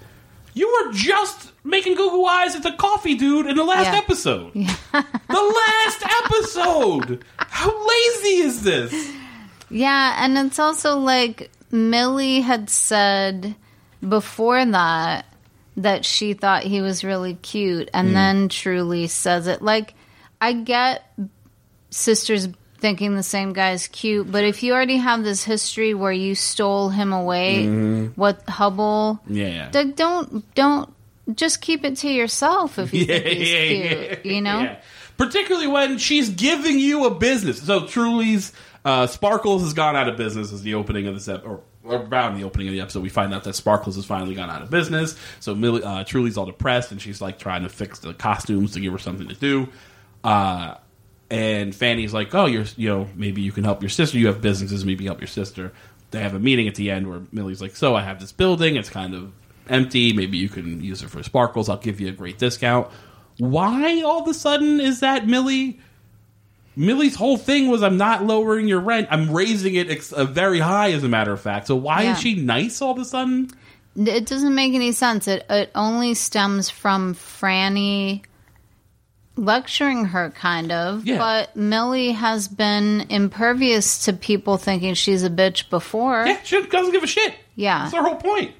You were just making Google eyes at the coffee dude in the last Yeah. episode. the last episode. How lazy is this? Yeah, and it's also like Millie had said before that that she thought he was really cute, and mm. then Truly says it. Like, I get sisters thinking the same guy's cute, but if you already have this history where you stole him away, what Hubbell, Yeah. like, don't don't just keep it to yourself if you Yeah, think he's yeah, cute, yeah, you know. Particularly when she's giving you a business. So Truly's uh, Sparkles has gone out of business as the opening of this ep- or, or around the opening of the episode. We find out that Sparkles has finally gone out of business. So Millie, uh, Truly's all depressed and she's like trying to fix the costumes to give her something to do. Uh, and Fanny's like, "Oh, you're you know maybe you can help your sister. You have businesses, maybe help your sister." They have a meeting at the end where Millie's like, "So I have this building. It's kind of empty. Maybe you can use it for sparkles. I'll give you a great discount." Why all of a sudden is that Millie? Millie's whole thing was, "I'm not lowering your rent. I'm raising it ex- uh, very high." As a matter of fact, so why Yeah. is she nice all of a sudden? It doesn't make any sense. It it only stems from Franny lecturing her, kind of. Yeah. But Millie has been impervious to people thinking she's a bitch before. Yeah, she doesn't give a shit. Yeah. That's her whole point.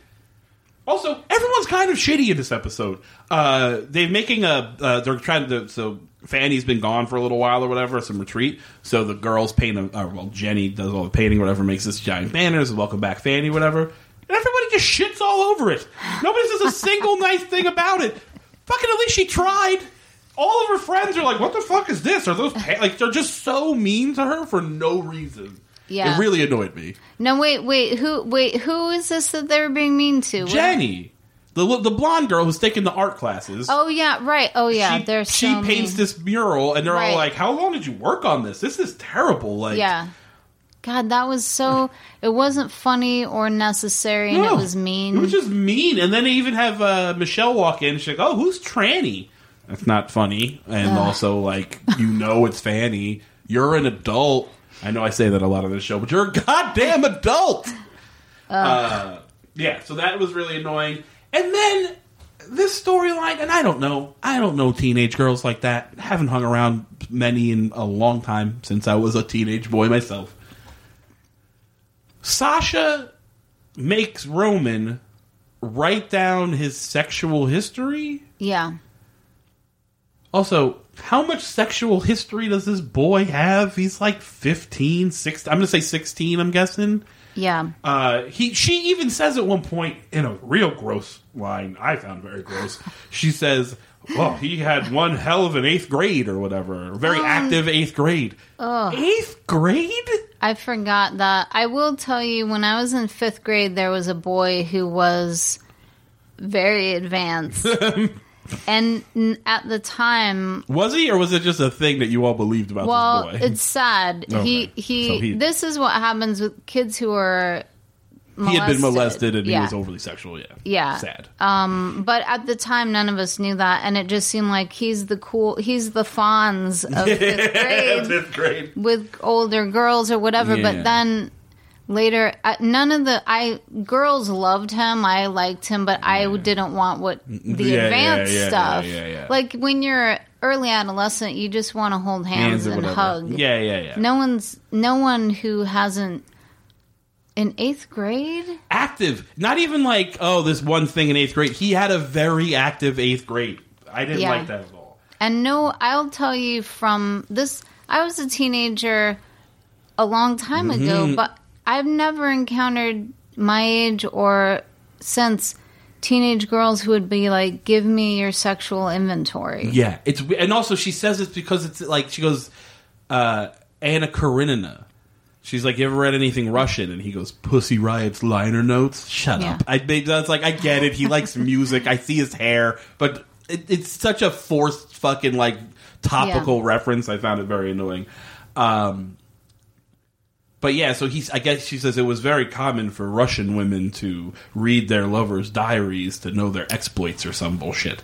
Also, everyone's kind of shitty in this episode. Uh, they're making a. Uh, they're trying to. So Fanny's been gone for a little while or whatever, some retreat. So the girls paint. A, or, well, Jenny does all the painting, whatever. Makes this giant banners. Welcome back, Fanny, whatever. And everybody just shits all over it. Nobody says a single nice thing about it. Fucking at least she tried. All of her friends are like, "What the fuck is this?" Are those pa-? like they're just so mean to her for no reason. Yeah. it really annoyed me. No, wait, wait. Who? Wait, who is this that they're being mean to? What- Jenny, the the blonde girl who's taking the art classes. Oh yeah, right. Oh yeah, she, they're she so paints mean. this mural, and they're all like, "How long did you work on this? This is terrible." Like, Yeah, God, that was so. It wasn't funny or necessary, and No, it was mean. It was just mean. And then they even have uh, Michelle walk in. She's like, "Oh, who's Tranny?" That's not funny. And also, like, you know, it's Fanny. You're an adult. I know I say that a lot on this show, but you're a goddamn adult. Uh, yeah, so that was really annoying. And then this storyline, and I don't know, I don't know teenage girls like that. Haven't hung around many in a long time since I was a teenage boy myself. Sasha makes Roman write down his sexual history. yeah. Also, how much sexual history does this boy have? He's like 15, 16. I'm going to say 16, I'm guessing. Yeah. Uh, he she even says at one point in a real gross line I found very gross. She says, "Well, he had one hell of an eighth grade or whatever, very active eighth grade. Eighth grade? I forgot that. I will tell you, when I was in fifth grade, there was a boy who was very advanced. and at the time, Was he, or was it just a thing that you all believed about well, this boy? it's sad. Okay. He, he, So he- this is what happens with kids who are he had been molested and yeah. he was overly sexual. Yeah, Yeah. sad. Um, but at the time, none of us knew that, and it just seemed like he's the cool, he's the Fonz of fifth grade Fifth grade. with older girls or whatever. Yeah. But then later, none of the I girls loved him. I liked him, but I didn't want what the Yeah, advanced yeah, yeah, stuff. yeah, yeah, yeah. Like when you're early adolescent, you just want to hold hands, or and hug. Yeah, yeah, yeah. No one's no one who hasn't in eighth grade. active. Not even like, oh, this one thing in eighth grade. He had a very active eighth grade. I didn't Yeah. like that at all. And no, I'll tell you from this, I was a teenager a long time Mm-hmm. ago, but I've never encountered my age or since teenage girls who would be like, give me your sexual inventory. Yeah, it's and also she says it's because it's like she goes, uh, Anna Karenina. She's like, you ever read anything Russian? And he goes, Pussy Riot's liner notes. Shut Yeah. up. I that's like I get it. He likes music. I see his hair, but it, it's such a forced fucking like topical Yeah. reference. I found it very annoying. Um, but yeah, so he's. I guess she says it was very common for Russian women to read their lovers' diaries to know their exploits or some bullshit.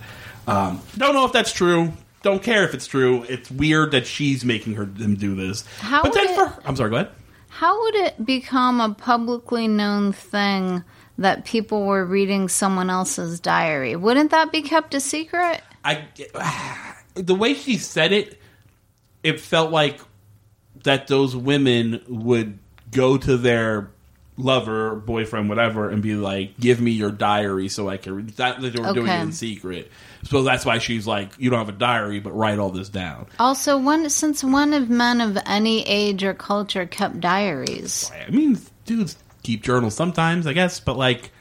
Um, don't know if that's true. Don't care if it's true. It's weird that she's making her them do this. How but then would for it- I'm sorry. Go ahead. How would it become a publicly known thing that people were reading someone else's diary? Wouldn't that be kept a secret? I the way she said it, it felt like that those women would go to their lover, boyfriend, whatever, and be like, "Give me your diary so I can." Read. That that they were doing it in secret. So that's why she's like, "You don't have a diary, but write all this down." Also, when since one of men of any age or culture kept diaries? I mean, dudes keep journals sometimes, I guess, but like.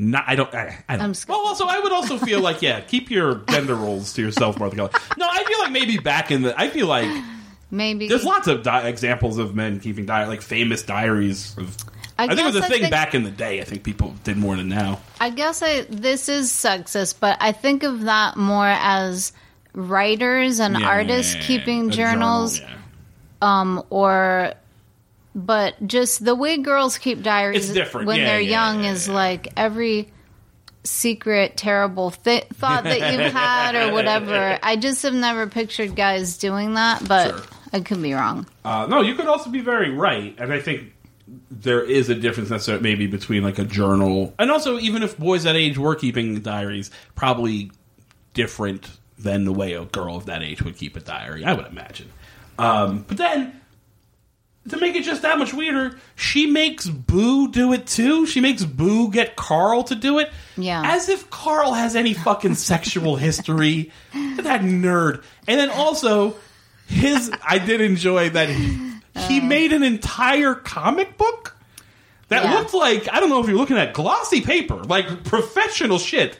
Not, I don't. I, I don't. I'm well, also, I would also feel like, yeah, keep your gender roles to yourself, Martha Kelly. No, I feel like maybe back in the. I feel like Maybe There's lots of di- examples of men keeping diary, like famous diaries. Of, I, think it was a thing think- back in the day. I think people did more than now. I guess I, this is sexist, but I think of that more as writers and Yeah, artists keeping a journal, journals, yeah. um, or but just the way girls keep diaries different. when Yeah, they're young is like every secret terrible th- thought that you've had or whatever. I just have never pictured guys doing that, but Sure. I could be wrong. Uh, no, you could also be very right, and I think there is a difference necessarily maybe between like a journal and also even if boys that age were keeping diaries, probably different than the way a girl of that age would keep a diary. I would imagine. Um, but then to make it just that much weirder, she makes Boo do it too. She makes Boo get Carl to do it. Yeah. As if Carl has any fucking sexual history. That nerd. And then also, his. I did enjoy that he, he made an entire comic book that Yeah. looked like. I don't know if you're looking at glossy paper, like professional shit.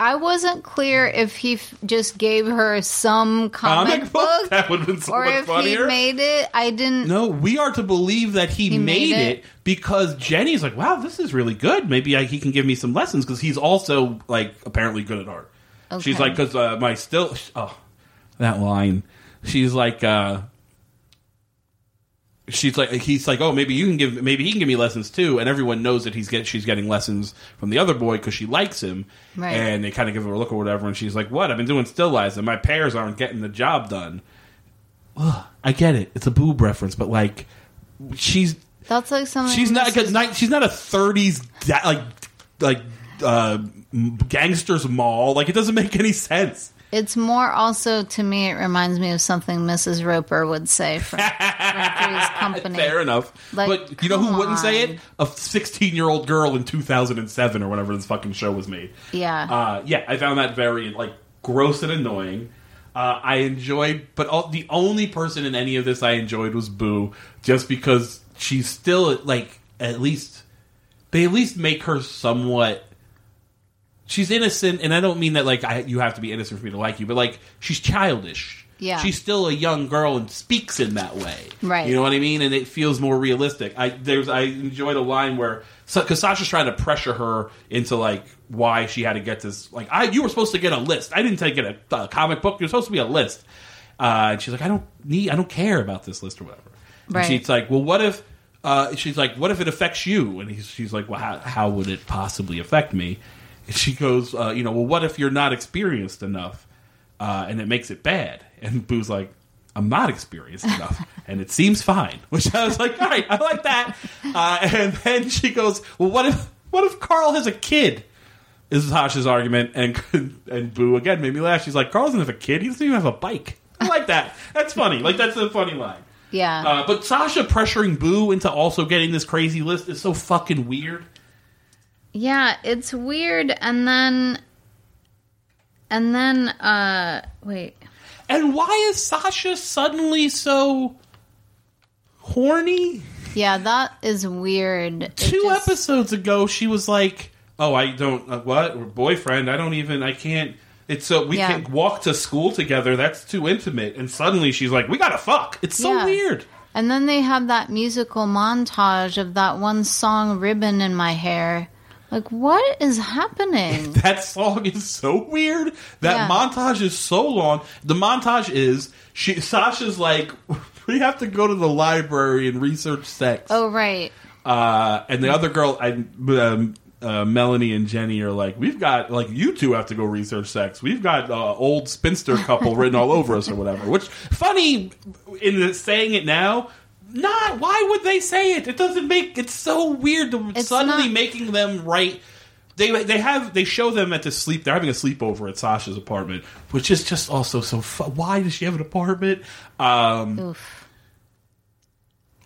I wasn't clear if he f- just gave her some comic, Comic book? That would have been so or much if funnier. he made it. I didn't. No, we are to believe that he, He made, made it. it? because Jenny's like, wow, this is really good. Maybe I, he can give me some lessons because he's also like apparently good at art. She's Okay. like, because uh, my still, oh, that line. She's like, uh, she's like he's like oh maybe you can give maybe he can give me lessons too and everyone knows that he's get she's getting lessons from the other boy because she likes him Right. and they kind of give her a look or whatever and she's like what I've been doing still lives and my pairs aren't getting the job done. Ugh, I get it it's a boob reference but like she's That's like something. she's not a she's not a 30s da- like like uh gangsters mall like it doesn't make any sense. It's more also to me. It reminds me of something Mrs. Roper would say from, from Three's Company. Fair enough. Like, but you know who come wouldn't say it? A 16 year old girl in 2007 or whenever this fucking show was made. Yeah. Uh, yeah, I found that very like gross and annoying. Uh, I enjoyed, but all, the only person in any of this I enjoyed was Boo, just because she's still like at least they at least make her somewhat. She's innocent, and I don't mean that like I, you have to be innocent for me to like you, but like she's childish. Yeah. she's still a young girl and speaks in that way. Right. You know what I mean? And it feels more realistic. I there's I enjoyed a line where because Sasha's trying to pressure her into like why she had to get this. Like I, you were supposed to get a list. I didn't take it a, a comic book. You're supposed to be a list. Uh, and she's like, I don't need. I don't care about this list or whatever. And Right. she's like, well, what if? Uh, she's like, what if it affects you? And he's, she's like, well, how, how would it possibly affect me? And she goes, uh, you know, well, what if you're not experienced enough, uh, and it makes it bad? And Boo's like, I'm not experienced enough, and it seems fine. Which I was like, all right, I like that. Uh, and then she goes, well, what if what if Carl has a kid? Is Sasha's argument, and and Boo again made me laugh. She's like, Carl doesn't have a kid; he doesn't even have a bike. I like that. That's funny. Like that's a funny line. yeah. Uh, but Sasha pressuring Boo into also getting this crazy list is so fucking weird. Yeah, it's weird. And then, and then, uh, wait. And why is Sasha suddenly so horny? Yeah, that is weird. It Two just- episodes ago, she was like, "Oh, I don't uh, what We're boyfriend. I don't even. I can't." It's so we Yeah. can walk to school together. That's too intimate. And suddenly she's like, "We gotta fuck." It's so Yeah. weird. And then they have that musical montage of that one song, Ribbon in My Hair. Like, what is happening? That song is so weird. That Yeah. montage is so long. The montage is she Sasha's like, "We have to go to the library and research sex." oh, right. Uh, and the other girl, I, um, uh, Melanie and Jenny are like, we've got like you two have to go research sex. We've got uh, old spinster couple written all over us or whatever. Which funny in the, saying it now. Not why would they say it? It doesn't make it's so weird to It's suddenly not- making them write. They they have they show them at the sleep. They're having a sleepover at Sasha's apartment, which is just also so. Why does she have an apartment? Um, Oof.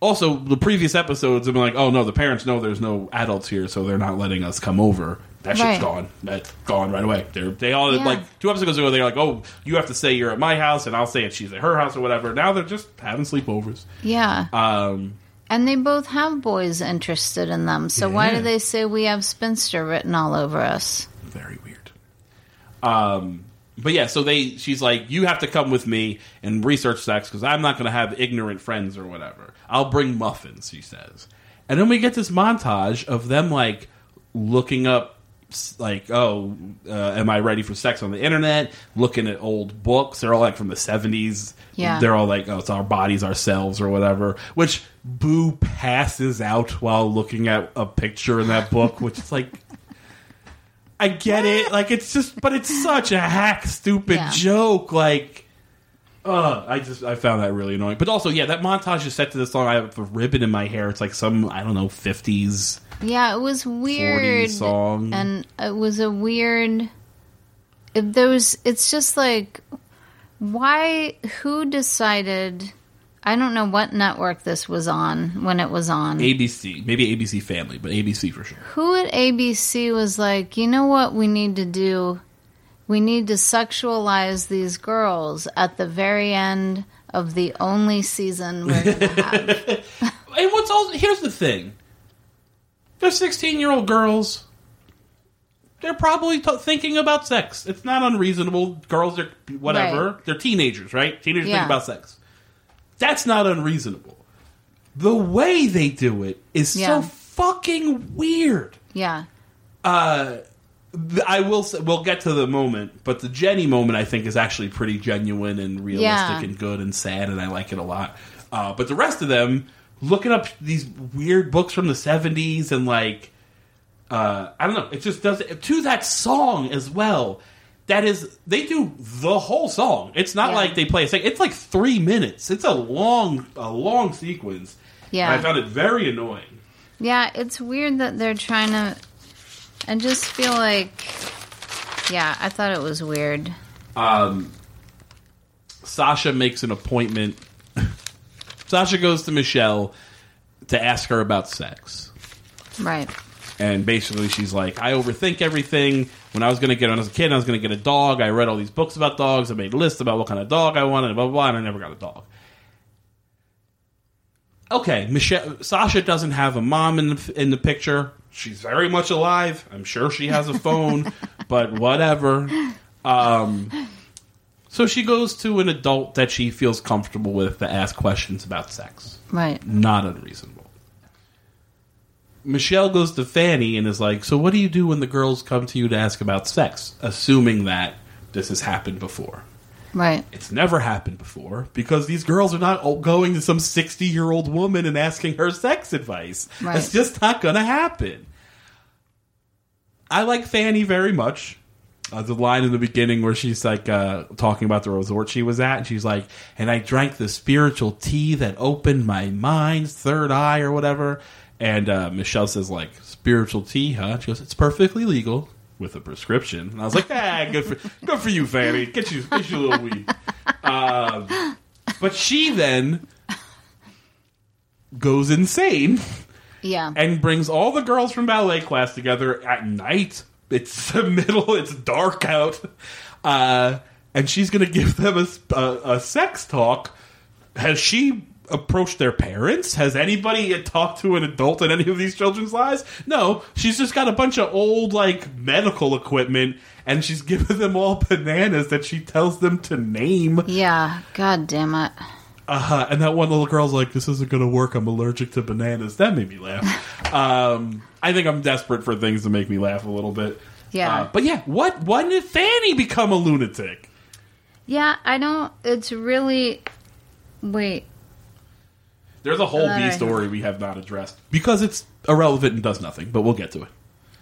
also, the previous episodes have been like, oh no, the parents know there's no adults here, so they're not letting us come over. That shit's Right. gone. That's gone right away. They're they all Yeah. like two episodes ago. They're like, oh, you have to say you're at my house, and I'll say it she's at her house or whatever. Now they're just having sleepovers. Yeah. Um, And they both have boys interested in them. So why do they say we have spinster written all over us? very weird. Um, but yeah, so they she's like, you have to come with me and research sex because I'm not going to have ignorant friends or whatever. I'll bring muffins, she says. And then we get this montage of them like looking up, like, oh, uh, am I ready for sex on the internet? Looking at old books. They're all like from the 70s. Yeah. They're all like, oh, it's our bodies, ourselves, or whatever. Which Boo passes out while looking at a picture in that book, which is like. I get it. Like it's just, but it's such a hack, stupid Yeah. joke. Like, uh, I just I found that really annoying. But also, yeah, that montage is set to the song. I have a ribbon in my hair. It's like some I don't know fifties Yeah, it was weird. song. And it was a weird. If there was, it's just like, why? Who decided? I don't know what network this was on when it was on. ABC, maybe ABC Family, but ABC for sure. Who at ABC was like, you know what we need to do? We need to sexualize these girls at the very end of the only season we're going to have. And what's also here's the thing: they're sixteen year old girls. They're probably t- thinking about sex. It's not unreasonable. Girls are whatever. Right. They're teenagers, right? Teenagers Yeah. think about sex. That's not unreasonable. The way they do it is Yeah. so fucking weird. yeah. Uh, I will. Say, we'll get to the moment, but the Jenny moment I think is actually pretty genuine and realistic Yeah. and good and sad, and I like it a lot. Uh, but the rest of them, looking up these weird books from the 70s and like uh I don't know, it just does it to that song as well. That is they do the whole song. It's not Yeah. like they play a second. It's like 3 minutes. It's a long a long sequence. Yeah. I found it very annoying. Yeah, it's weird that they're trying to. I just feel like. Yeah, I thought it was weird. um, Sasha makes an appointment. Sasha goes to Michelle to ask her about sex. Right. And basically, she's like, I overthink everything. When I was going to get, when I was a kid, I was going to get a dog. I read all these books about dogs. I made a list about what kind of dog I wanted, blah, blah, blah, and I never got a dog. Okay, Michelle, Sasha doesn't have a mom in the, in the picture. She's very much alive. I'm sure she has a phone, but whatever. Um, so she goes to an adult that she feels comfortable with to ask questions about sex. Right. Not unreasonable. Michelle goes to Fanny and is like, So, what do you do when the girls come to you to ask about sex? Assuming that this has happened before. Right. It's never happened before because these girls are not going to some 60 year old woman and asking her sex advice. Right. It's just not going to happen. I like Fanny very much. Uh, the line in the beginning where she's like uh, talking about the resort she was at, and she's like, "And I drank the spiritual tea that opened my mind, third eye, or whatever." And uh, Michelle says, "Like spiritual tea, huh?" She goes, "It's perfectly legal with a prescription." And I was like, "Ah, good for good for you, Fanny. Get you get you a little weed." Um, but she then goes insane Yeah. and brings all the girls from ballet class together at night. It's the middle. It's dark out, uh, and she's going to give them a a sex talk. Has she approached their parents? Has anybody talked to an adult in any of these children's lives? No. She's just got a bunch of old like medical equipment, and she's giving them all bananas that she tells them to name. Yeah. God damn it. Uh, and that one little girl's like, "This isn't going to work. I'm allergic to bananas." That made me laugh. um, I think I'm desperate for things to make me laugh a little bit. Yeah. Uh, but yeah, what? When did Fanny become a lunatic? Yeah, I don't. It's really. Wait. There's a whole B story we have not addressed because it's irrelevant and does nothing. But we'll get to it.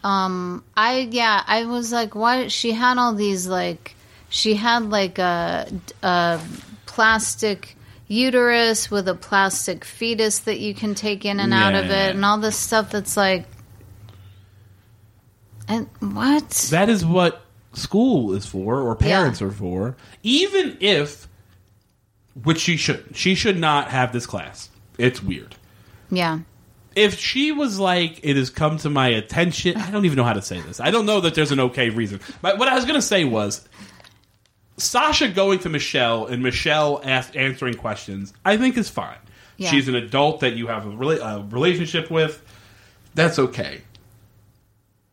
Um. I yeah. I was like, why? She had all these like. She had like a a plastic uterus with a plastic fetus that you can take in and out of it, and all this stuff that's like. And what? That is what school is for, or parents are for. Even if, which she should, she should not have this class. It's weird. yeah. if she was like, it has come to my attention, I don't even know how to say this. I don't know that there's an okay reason. But what I was going to say was Sasha going to Michelle and Michelle ask, answering questions, I think is fine. Yeah. She's an adult that you have a, rela- a relationship with. That's okay.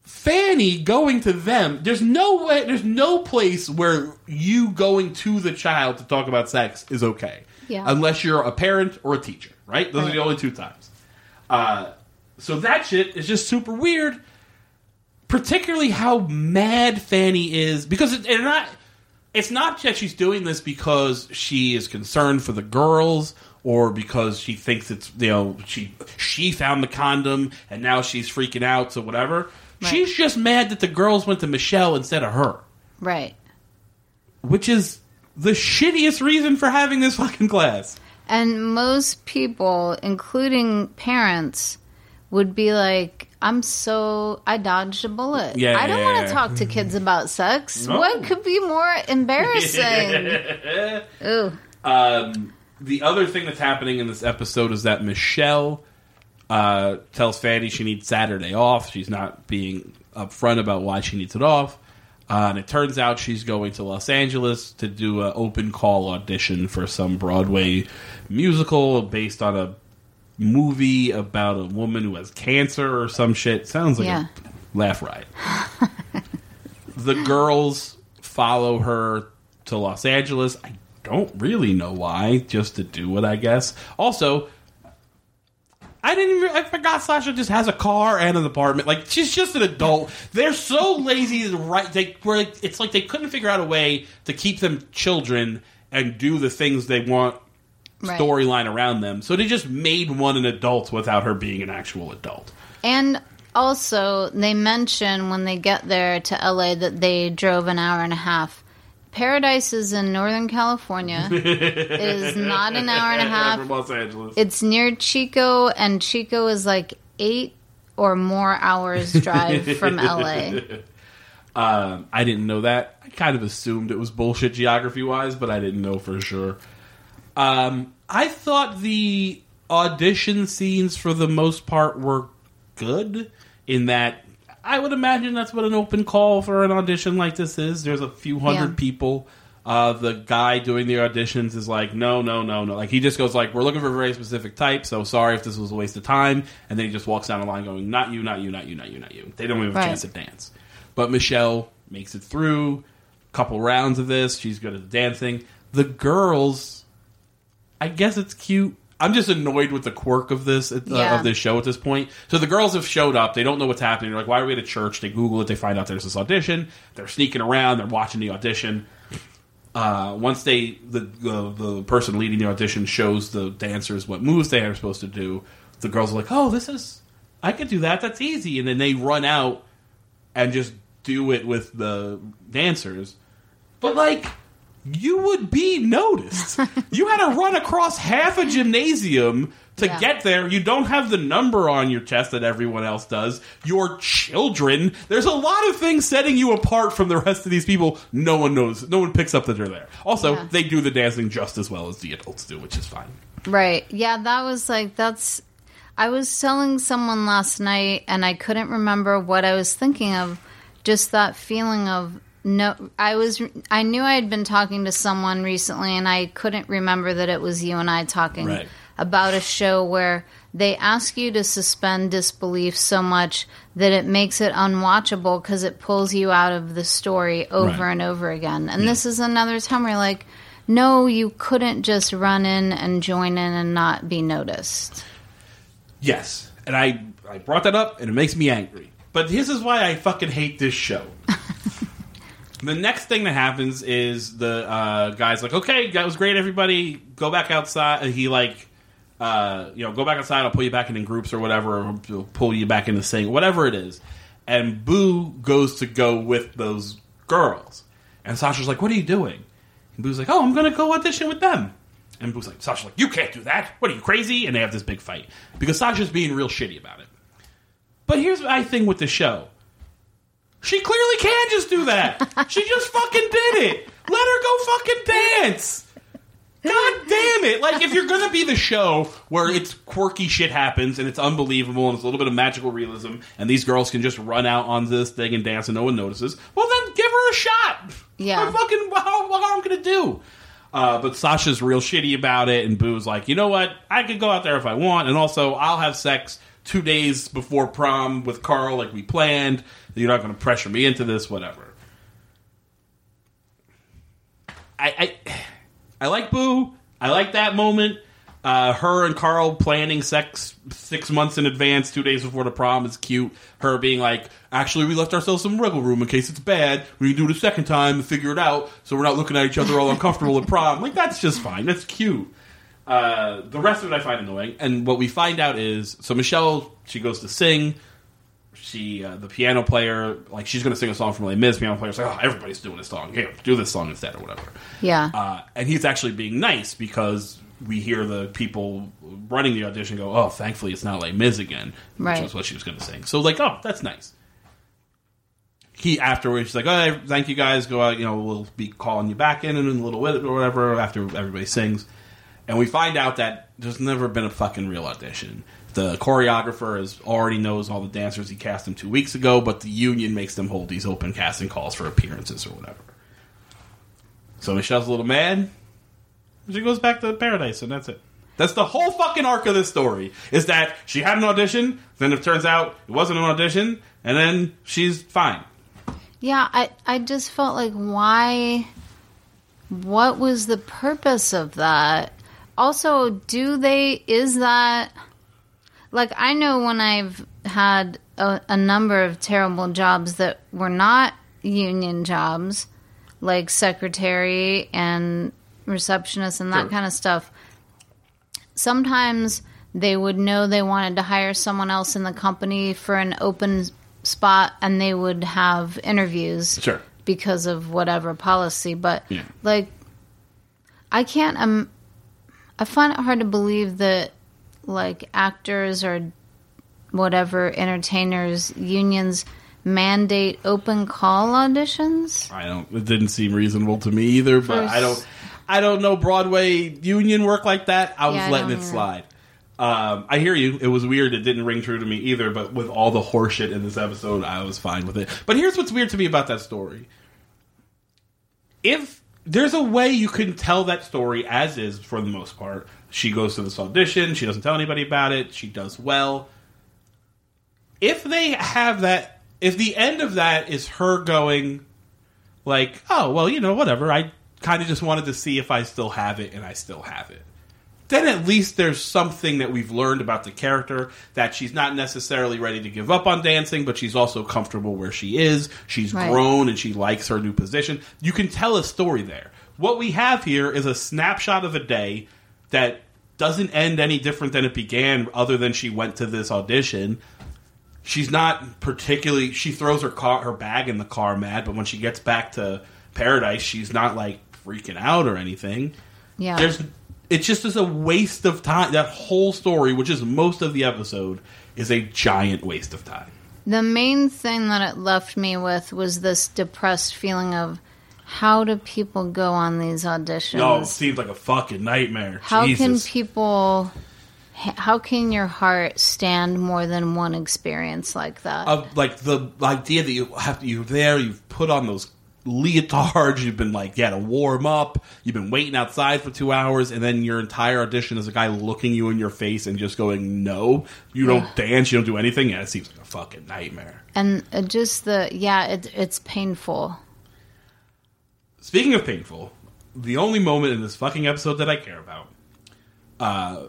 Fanny going to them, there's no way, there's no place where you going to the child to talk about sex is okay. Yeah. Unless you're a parent or a teacher, right? Those are the only two times. Uh, so that shit is just super weird. Particularly how mad Fanny is because it, and not. It's not that she's doing this because she is concerned for the girls or because she thinks it's you know she she found the condom and now she's freaking out so whatever. Right. She's just mad that the girls went to Michelle instead of her, Right. which is the shittiest reason for having this fucking class. And most people, including parents, would be like, I'm so, I dodged a bullet. Yeah, I don't yeah, want yeah. to talk to kids about sex. No. What could be more embarrassing? Ooh. Um, the other thing that's happening in this episode is that Michelle uh, tells Fanny she needs Saturday off. She's not being upfront about why she needs it off. Uh, and it turns out she's going to Los Angeles to do an open call audition for some Broadway musical based on a movie about a woman who has cancer or some shit. Sounds like Yeah. a laugh riot. the girls follow her to Los Angeles. I don't really know why, just to do it, I guess. Also, I didn't even, I forgot Sasha just has a car and an apartment. Like, she's just an adult. They're so lazy to write, they, were like, it's like they couldn't figure out a way to keep them children and do the things they want Right. storyline around them. So they just made one an adult without her being an actual adult. And also, they mention when they get there to LA that they drove an hour and a half. Paradise is in Northern California. it is not an hour and a half. from Los Angeles. It's near Chico, and Chico is like eight or more hours drive from LA. Um, I didn't know that. I kind of assumed it was bullshit geography wise, but I didn't know for sure. Um, I thought the audition scenes for the most part were good in that I would imagine that's what an open call for an audition like this is. There's a few hundred Yeah. people. Uh, the guy doing the auditions is like, no, no, no, no. Like he just goes like, we're looking for a very specific type. So sorry if this was a waste of time. And then he just walks down the line going, not you, not you, not you, not you, not you. They don't even have a chance to dance. But Michelle makes it through. A couple rounds of this, she's good at the dancing. The girls, I guess it's cute. I'm just annoyed with the quirk of this uh, Yeah. of this show at this point. So the girls have showed up. They don't know what's happening. They're like, "Why are we at a church?" They Google it. They find out there's this audition. They're sneaking around. They're watching the audition. Uh, once they the, the the person leading the audition shows the dancers what moves they are supposed to do, the girls are like, "Oh, this is I could do that. That's easy." And then they run out and just do it with the dancers. But like you would be noticed. you had to run across half a gymnasium to Yeah. get there. You don't have the number on your chest that everyone else does. Your children. There's a lot of things setting you apart from the rest of these people. No one knows. No one picks up that they're there. Also, Yeah. they do the dancing just as well as the adults do, which is fine. Right. Yeah, that was like that's I was telling someone last night and I couldn't remember what I was thinking of. Just that feeling of no I was I knew I had been talking to someone recently and I couldn't remember that it was you and I talking Right. about a show where they ask you to suspend disbelief so much that it makes it unwatchable because it pulls you out of the story over Right. and over again. And this is another time where you're like, no, you couldn't just run in and join in and not be noticed. Yes, and I I brought that up, and it makes me angry. But this is why I fucking hate this show. the next thing that happens is the uh, guy's like, "Okay, that was great, everybody. Go back outside." He like, uh, you know, go back outside. I'll pull you back in, groups or whatever, or pull you back into sing, whatever it is. And Boo goes to go with those girls, and Sasha's like, "What are you doing?" And Boo's like, "Oh, I'm gonna go audition with them." And Boo's like, Sasha's like, "You can't do that. What are you crazy?" And they have this big fight because Sasha's being real shitty about it. But here's my thing with the show. She clearly can just do that. she just fucking did it. Let her go fucking dance. God damn it. Like, if you're going to be the show where it's quirky shit happens and it's unbelievable and it's a little bit of magical realism and these girls can just run out on this thing and dance and no one notices, well, then give her a shot. Yeah. I'm fucking, how, what am I going to do? Uh, but Sasha's real shitty about it, and Boo's like, you know what? I could go out there if I want, and also I'll have sex two days before prom with Carl, like we planned. You're not going to pressure me into this, whatever. I, I, I like Boo. I like that moment. Uh, her and Carl planning sex six months in advance, two days before the prom is cute. Her being like, actually, we left ourselves some wiggle room in case it's bad. We can do it a second time and figure it out so we're not looking at each other all uncomfortable at prom. Like, that's just fine. That's cute. Uh, the rest of it I find annoying. And what we find out is so Michelle, she goes to sing. She, uh, the piano player, like, she's going to sing a song from Les Mis. Piano player's like, oh, everybody's doing this song. Here, do this song instead or whatever. Yeah. Uh, and he's actually being nice because we hear the people running the audition go, "Oh, thankfully it's not Les Mis again," which Right. was what she was going to sing. So, like, oh, that's nice. He afterwards, she's like, "Oh, thank you guys. Go out. You know, we'll be calling you back in in a little bit or whatever after everybody sings." And we find out that there's never been a fucking real audition. The choreographer is already knows all the dancers he cast them two weeks ago, but the union makes them hold these open casting calls for appearances or whatever. So Michelle's a little mad. She goes back to paradise, and that's it. That's the whole fucking arc of this story. Is that she had an audition, then it turns out it wasn't an audition, and then she's fine. Yeah, I I just felt like why what was the purpose of that? Also, do they is that like I know when I've had a, a number of terrible jobs that were not union jobs, like secretary and receptionist and that Sure. kind of stuff. sometimes they would know they wanted to hire someone else in the company for an open spot and they would have interviews Sure. because of whatever policy but Yeah. like i can't um i find it hard to believe that like actors or whatever entertainers unions mandate open call auditions I don't. It didn't seem reasonable to me either. But For I don't. I don't know Broadway union work like that. I was Yeah, letting don't it either. slide. Um, I hear you. It was weird. It didn't ring true to me either. But with all the horseshit in this episode, I was fine with it. But here's what's weird to me about that story. If there's a way you can tell that story as is for the most part, she goes to this audition. She doesn't tell anybody about it. She does well. If they have that, if the end of that is her going, like, oh, well, you know, whatever. I kind of just wanted to see if I still have it, and I still have it. Then at least there's something that we've learned about the character that she's not necessarily ready to give up on dancing, but she's also comfortable where she is. She's Right. grown and she likes her new position. You can tell a story there. What we have here is a snapshot of a day that doesn't end any different than it began, other than she went to this audition. She's not particularly she throws her car her bag in the car mad but when she gets back to paradise she's not like freaking out or anything. Yeah. There's it just is a waste of time. That whole story which is most of the episode is a giant waste of time. The main thing that it left me with was this depressed feeling of how do people go on these auditions? no it seems like a fucking nightmare how can people how can your heart stand more than one experience like that? of like the idea that you have to, you're there, you've put on those leotards, you've been like, yeah, to warm up, you've been waiting outside for two hours, and then your entire audition is a guy looking you in your face and just going, no, you don't Yeah. dance, you don't do anything. Yeah, it seems like a fucking nightmare. and uh, just the yeah, it, it's painful. Speaking of painful, the only moment in this fucking episode that I care about, uh,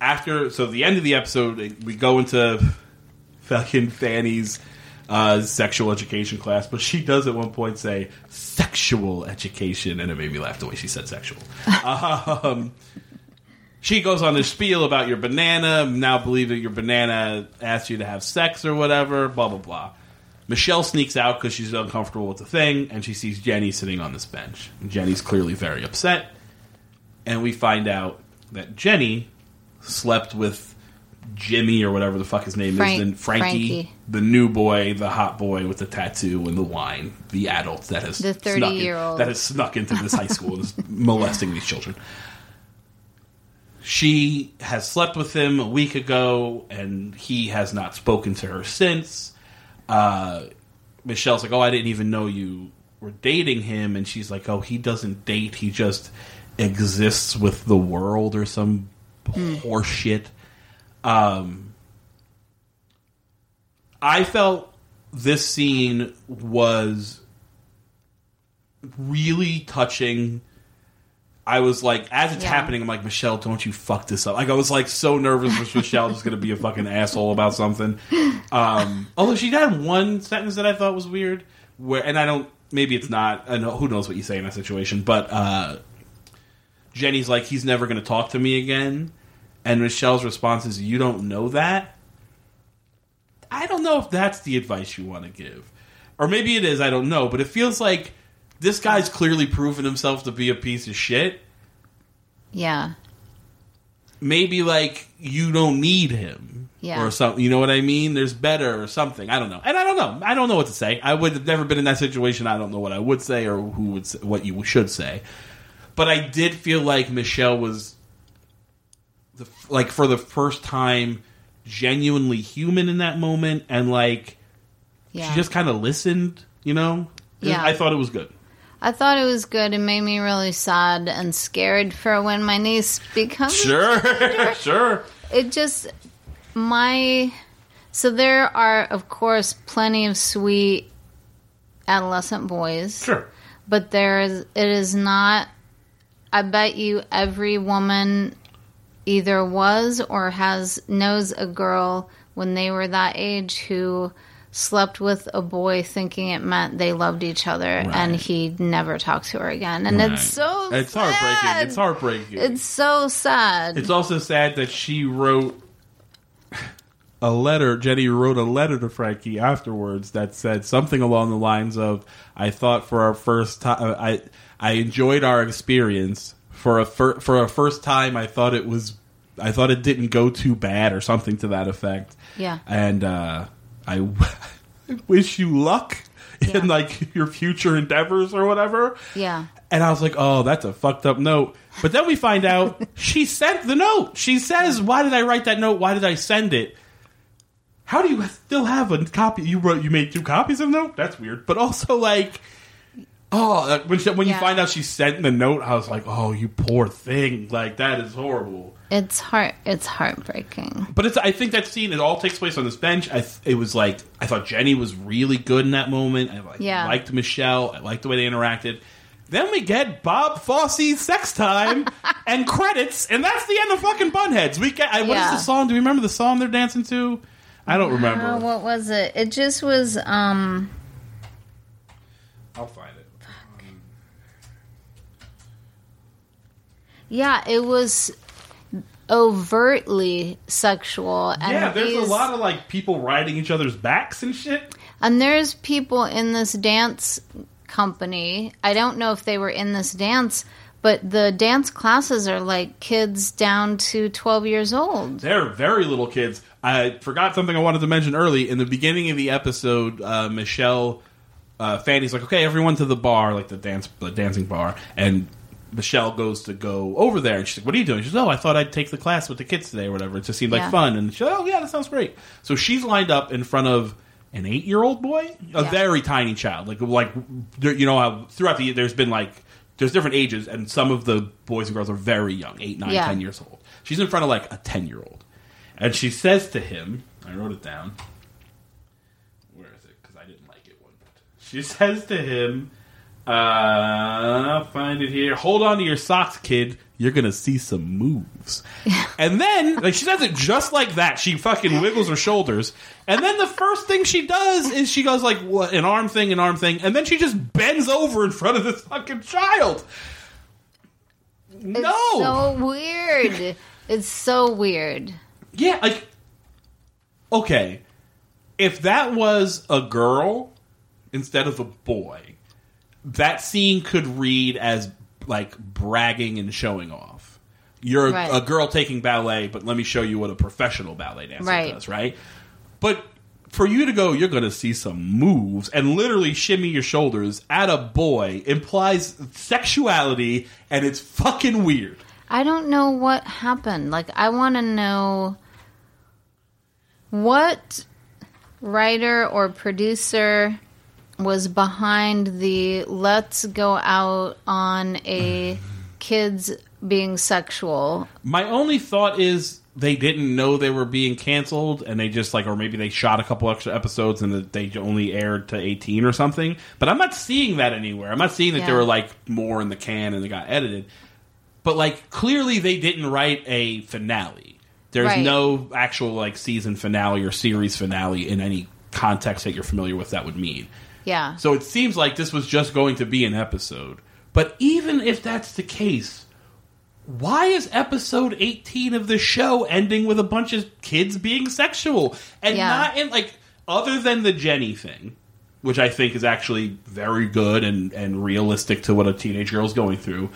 after so the end of the episode, we go into fucking Fanny's uh, sexual education class, but she does at one point say sexual education, and it made me laugh the way she said sexual. um, she goes on this spiel about your banana, now believe that your banana asked you to have sex or whatever, blah blah blah. Michelle sneaks out because she's uncomfortable with the thing, and she sees Jenny sitting on this bench. And Jenny's clearly very upset, and we find out that Jenny slept with Jimmy or whatever the fuck his name Frank- is, then Frankie, Frankie. the new boy, the hot boy with the tattoo and the wine, the adult that has The snuck in- 30-year-old. that has snuck into this high school and is molesting these children. She has slept with him a week ago, and he has not spoken to her since. Uh, Michelle's like, "Oh, I didn't even know you were dating him," and she's like, "Oh, he doesn't date; he just exists with the world or some horse shit." Um, I felt this scene was really touching. I was like, as it's Yeah. happening, I'm like, Michelle, don't you fuck this up. Like, I was like so nervous for Michelle just going to be a fucking asshole about something. Um, although she had one sentence that I thought was weird, where, and I don't, maybe it's not, I know, who knows what you say in that situation, but, uh, Jenny's like, he's never going to talk to me again. And Michelle's response is, you don't know that? I don't know if that's the advice you want to give. Or maybe it is, I don't know, but it feels like this guy's clearly proven himself to be a piece of shit. Yeah. Maybe like you don't need him. Yeah. Or something. You know what I mean? There's better or something. I don't know. And I don't know. I don't know what to say. I would have never been in that situation. I don't know what I would say or who would say, what you should say. But I did feel like Michelle was the, like for the first time genuinely human in that moment and like Yeah. she just kind of listened, you know? Yeah. I thought it was good. I thought it was good. It made me really sad and scared for when my niece becomes Sure, sure. it just my so there are of course plenty of sweet adolescent boys Sure. but there is it is not i bet you every woman either was or has knows a girl when they were that age who slept with a boy thinking it meant they loved each other and he never talked to her again. And Right. it's so It's sad. heartbreaking. It's heartbreaking. It's so sad. It's also sad that she wrote a letter. Jenny wrote a letter to Frankie afterwards that said something along the lines of, "I thought for our first time, I I enjoyed our experience for a fir- for a first time. I thought it was, I thought it didn't go too bad or something to that effect. Yeah. and uh, I wish you luck." Yeah. In like your future endeavors or whatever, yeah. and I was like, oh, that's a fucked up note. But then we find out she sent the note. She says, why did I write that note? Why did I send it? How do you still have a copy? You wrote, you made two copies of the note? That's weird. But also, like, oh, uh, when, she, when you find out she sent the note, I was like, oh, you poor thing. Like, that is horrible. It's heart it's heartbreaking. But it's, I think that scene, it all takes place on this bench. I, th- it was like, I thought Ginny was really good in that moment. I like, Yeah. liked Michelle. I liked the way they interacted. Then we get Bob Fosse's sex time and credits, and that's the end of fucking Bunheads. We get, I, what is Yeah. the song? Do we remember the song they're dancing to? I don't remember. Uh, what was it? It just was um I'll find it. Yeah, it was overtly sexual and yeah, there's these- a lot of like people riding each other's backs and shit. And there's people in this dance company. I don't know if they were in this dance, but the dance classes are like kids down to 12 years old. They're very little kids. I forgot something I wanted to mention early. In the beginning of the episode, uh, Michelle, uh, Fanny's like, "Okay, everyone to the bar, like the dance, the dancing bar," and Michelle goes to go over there, and she's like, "What are you doing?" She's, "Oh, I thought I'd take the class with the kids today, or whatever. It just seemed like Yeah. fun." And she's, like, "Oh, yeah, that sounds great." So she's lined up in front of an eight-year-old boy, a Yeah. very tiny child, like like there- you know how throughout the year there's been like. There's different ages, and some of the boys and girls are very young, eight, nine, Yeah. ten years old. She's in front of like a ten year old, and she says to him, I wrote it down. Where is it? Because I didn't like it one bit. She says to him, uh, I'll find it here. Hold on to your socks, kid. You're gonna see some moves. and then, like, she does it just like that. She fucking wiggles her shoulders, and then the first thing she does is she goes like, "What? An arm thing, an arm thing," and then she just bends over in front of this fucking child. No, It's so weird. it's so weird. Yeah, like okay, if that was a girl instead of a boy, that scene could read as like bragging and showing off. You're a, Right. a girl taking ballet, but let me show you what a professional ballet dancer Right. does, right? But for you to go, you're going to see some moves and literally shimmy your shoulders at a boy implies sexuality, and it's fucking weird. I don't know what happened. Like, I want to know what writer or producer was behind the let's go out on a kids being sexual. My only thought is they didn't know they were being canceled, and they just like, or maybe they shot a couple extra episodes and they only aired to eighteen or something. But I'm not seeing that anywhere. I'm not seeing that there were like more in the can and they got edited. But like, clearly they didn't write a finale. There's Right. no actual like season finale or series finale in any context that you're familiar with that would mean. Yeah. So it seems like this was just going to be an episode. But even if that's the case, why is episode 18 of the show ending with a bunch of kids being sexual? And Yeah. not in, like, other than the Ginny thing, which I think is actually very good and, and realistic to what a teenage girl is going through,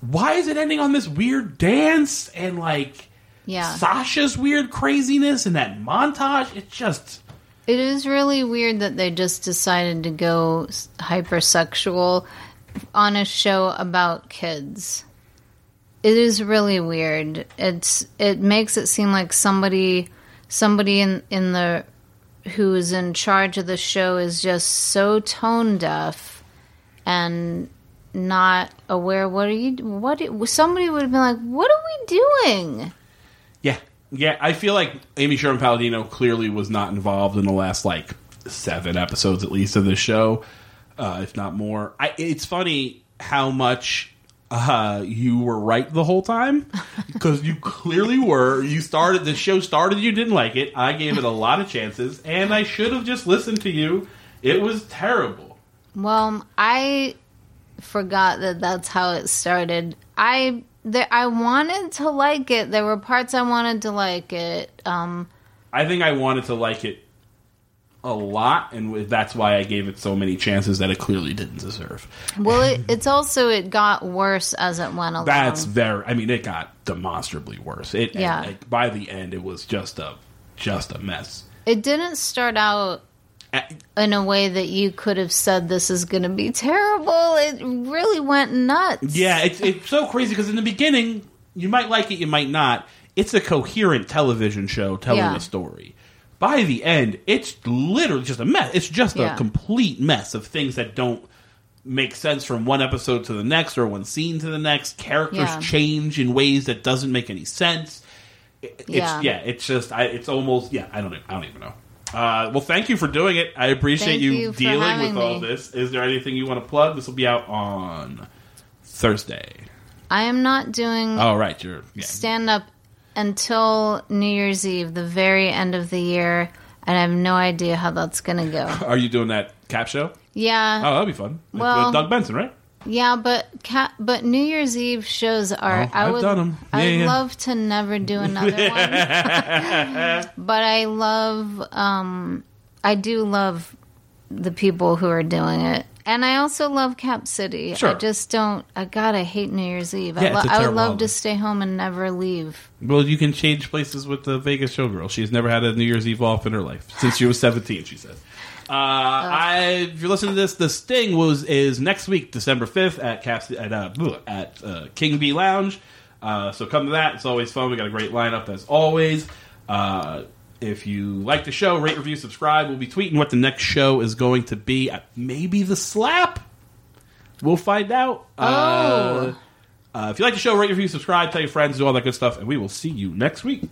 why is it ending on this weird dance and, like, Yeah. Sasha's weird craziness and that montage? It's just. It is really weird that they just decided to go hypersexual on a show about kids. It is really weird. It's it makes it seem like somebody somebody in in the who is in charge of the show is just so tone deaf and not aware what are you what somebody would have been like what are we doing Yeah, yeah. I feel like Amy Sherman Palladino clearly was not involved in the last like seven episodes, at least, of this show, uh, if not more. I, it's funny how much uh, you were right the whole time because you clearly were. You started the show started, you didn't like it. I gave it a lot of chances, and I should have just listened to you. It was terrible. Well, I forgot that that's how it started. I there, I wanted to like it. There were parts I wanted to like it. Um, I think I wanted to like it a lot, and that's why I gave it so many chances that it clearly didn't deserve. well, it, it's also it got worse as it went along. That's very. I mean, it got demonstrably worse. It Yeah. like, by the end, it was just a just a mess. it didn't start out in a way that you could have said this is going to be terrible. It really went nuts. Yeah, it's it's so crazy because in the beginning you might like it, you might not. It's a coherent television show telling Yeah. a story. By the end, it's literally just a mess. It's just Yeah. a complete mess of things that don't make sense from one episode to the next or one scene to the next. Characters Yeah. change in ways that doesn't make any sense. It's Yeah. it's just I, it's almost yeah. I don't. I don't even know. Uh, well, thank you for doing it. I appreciate you, you dealing with all me. this. Is there anything you want to plug? This will be out on Thursday. I am not doing Oh, right. You're yeah. stand up until New Year's Eve, the very end of the year, and I have no idea how that's going to go. Are you doing that cap show? Yeah. Oh, that'll be fun. Well- with Doug Benson, right? Yeah, but ca- but New Year's Eve shows are. Oh, I I've would. Yeah, I'd yeah. love to never do another one. but I love. Um, I do love the people who are doing it, and I also love Cap City. Sure. I just don't. I gotta hate New Year's Eve. Yeah, I, lo- I would love to stay home and never leave. Well, you can change places with the Vegas showgirl. She's never had a New Year's Eve off in her life since she was 17, she says. Uh, I, if you're listening to this, the Sting was is next week, December 5th at Caps, at uh, at uh, King Bee Lounge. Uh, so come to that. It's always fun. We got a great lineup as always. Uh, if you like the show, rate, review, subscribe. We'll be tweeting what the next show is going to be. Maybe the slap. We'll find out. Uh, Oh. uh, if you like the show, rate, review, subscribe, tell your friends, do all that good stuff, and we will see you next week.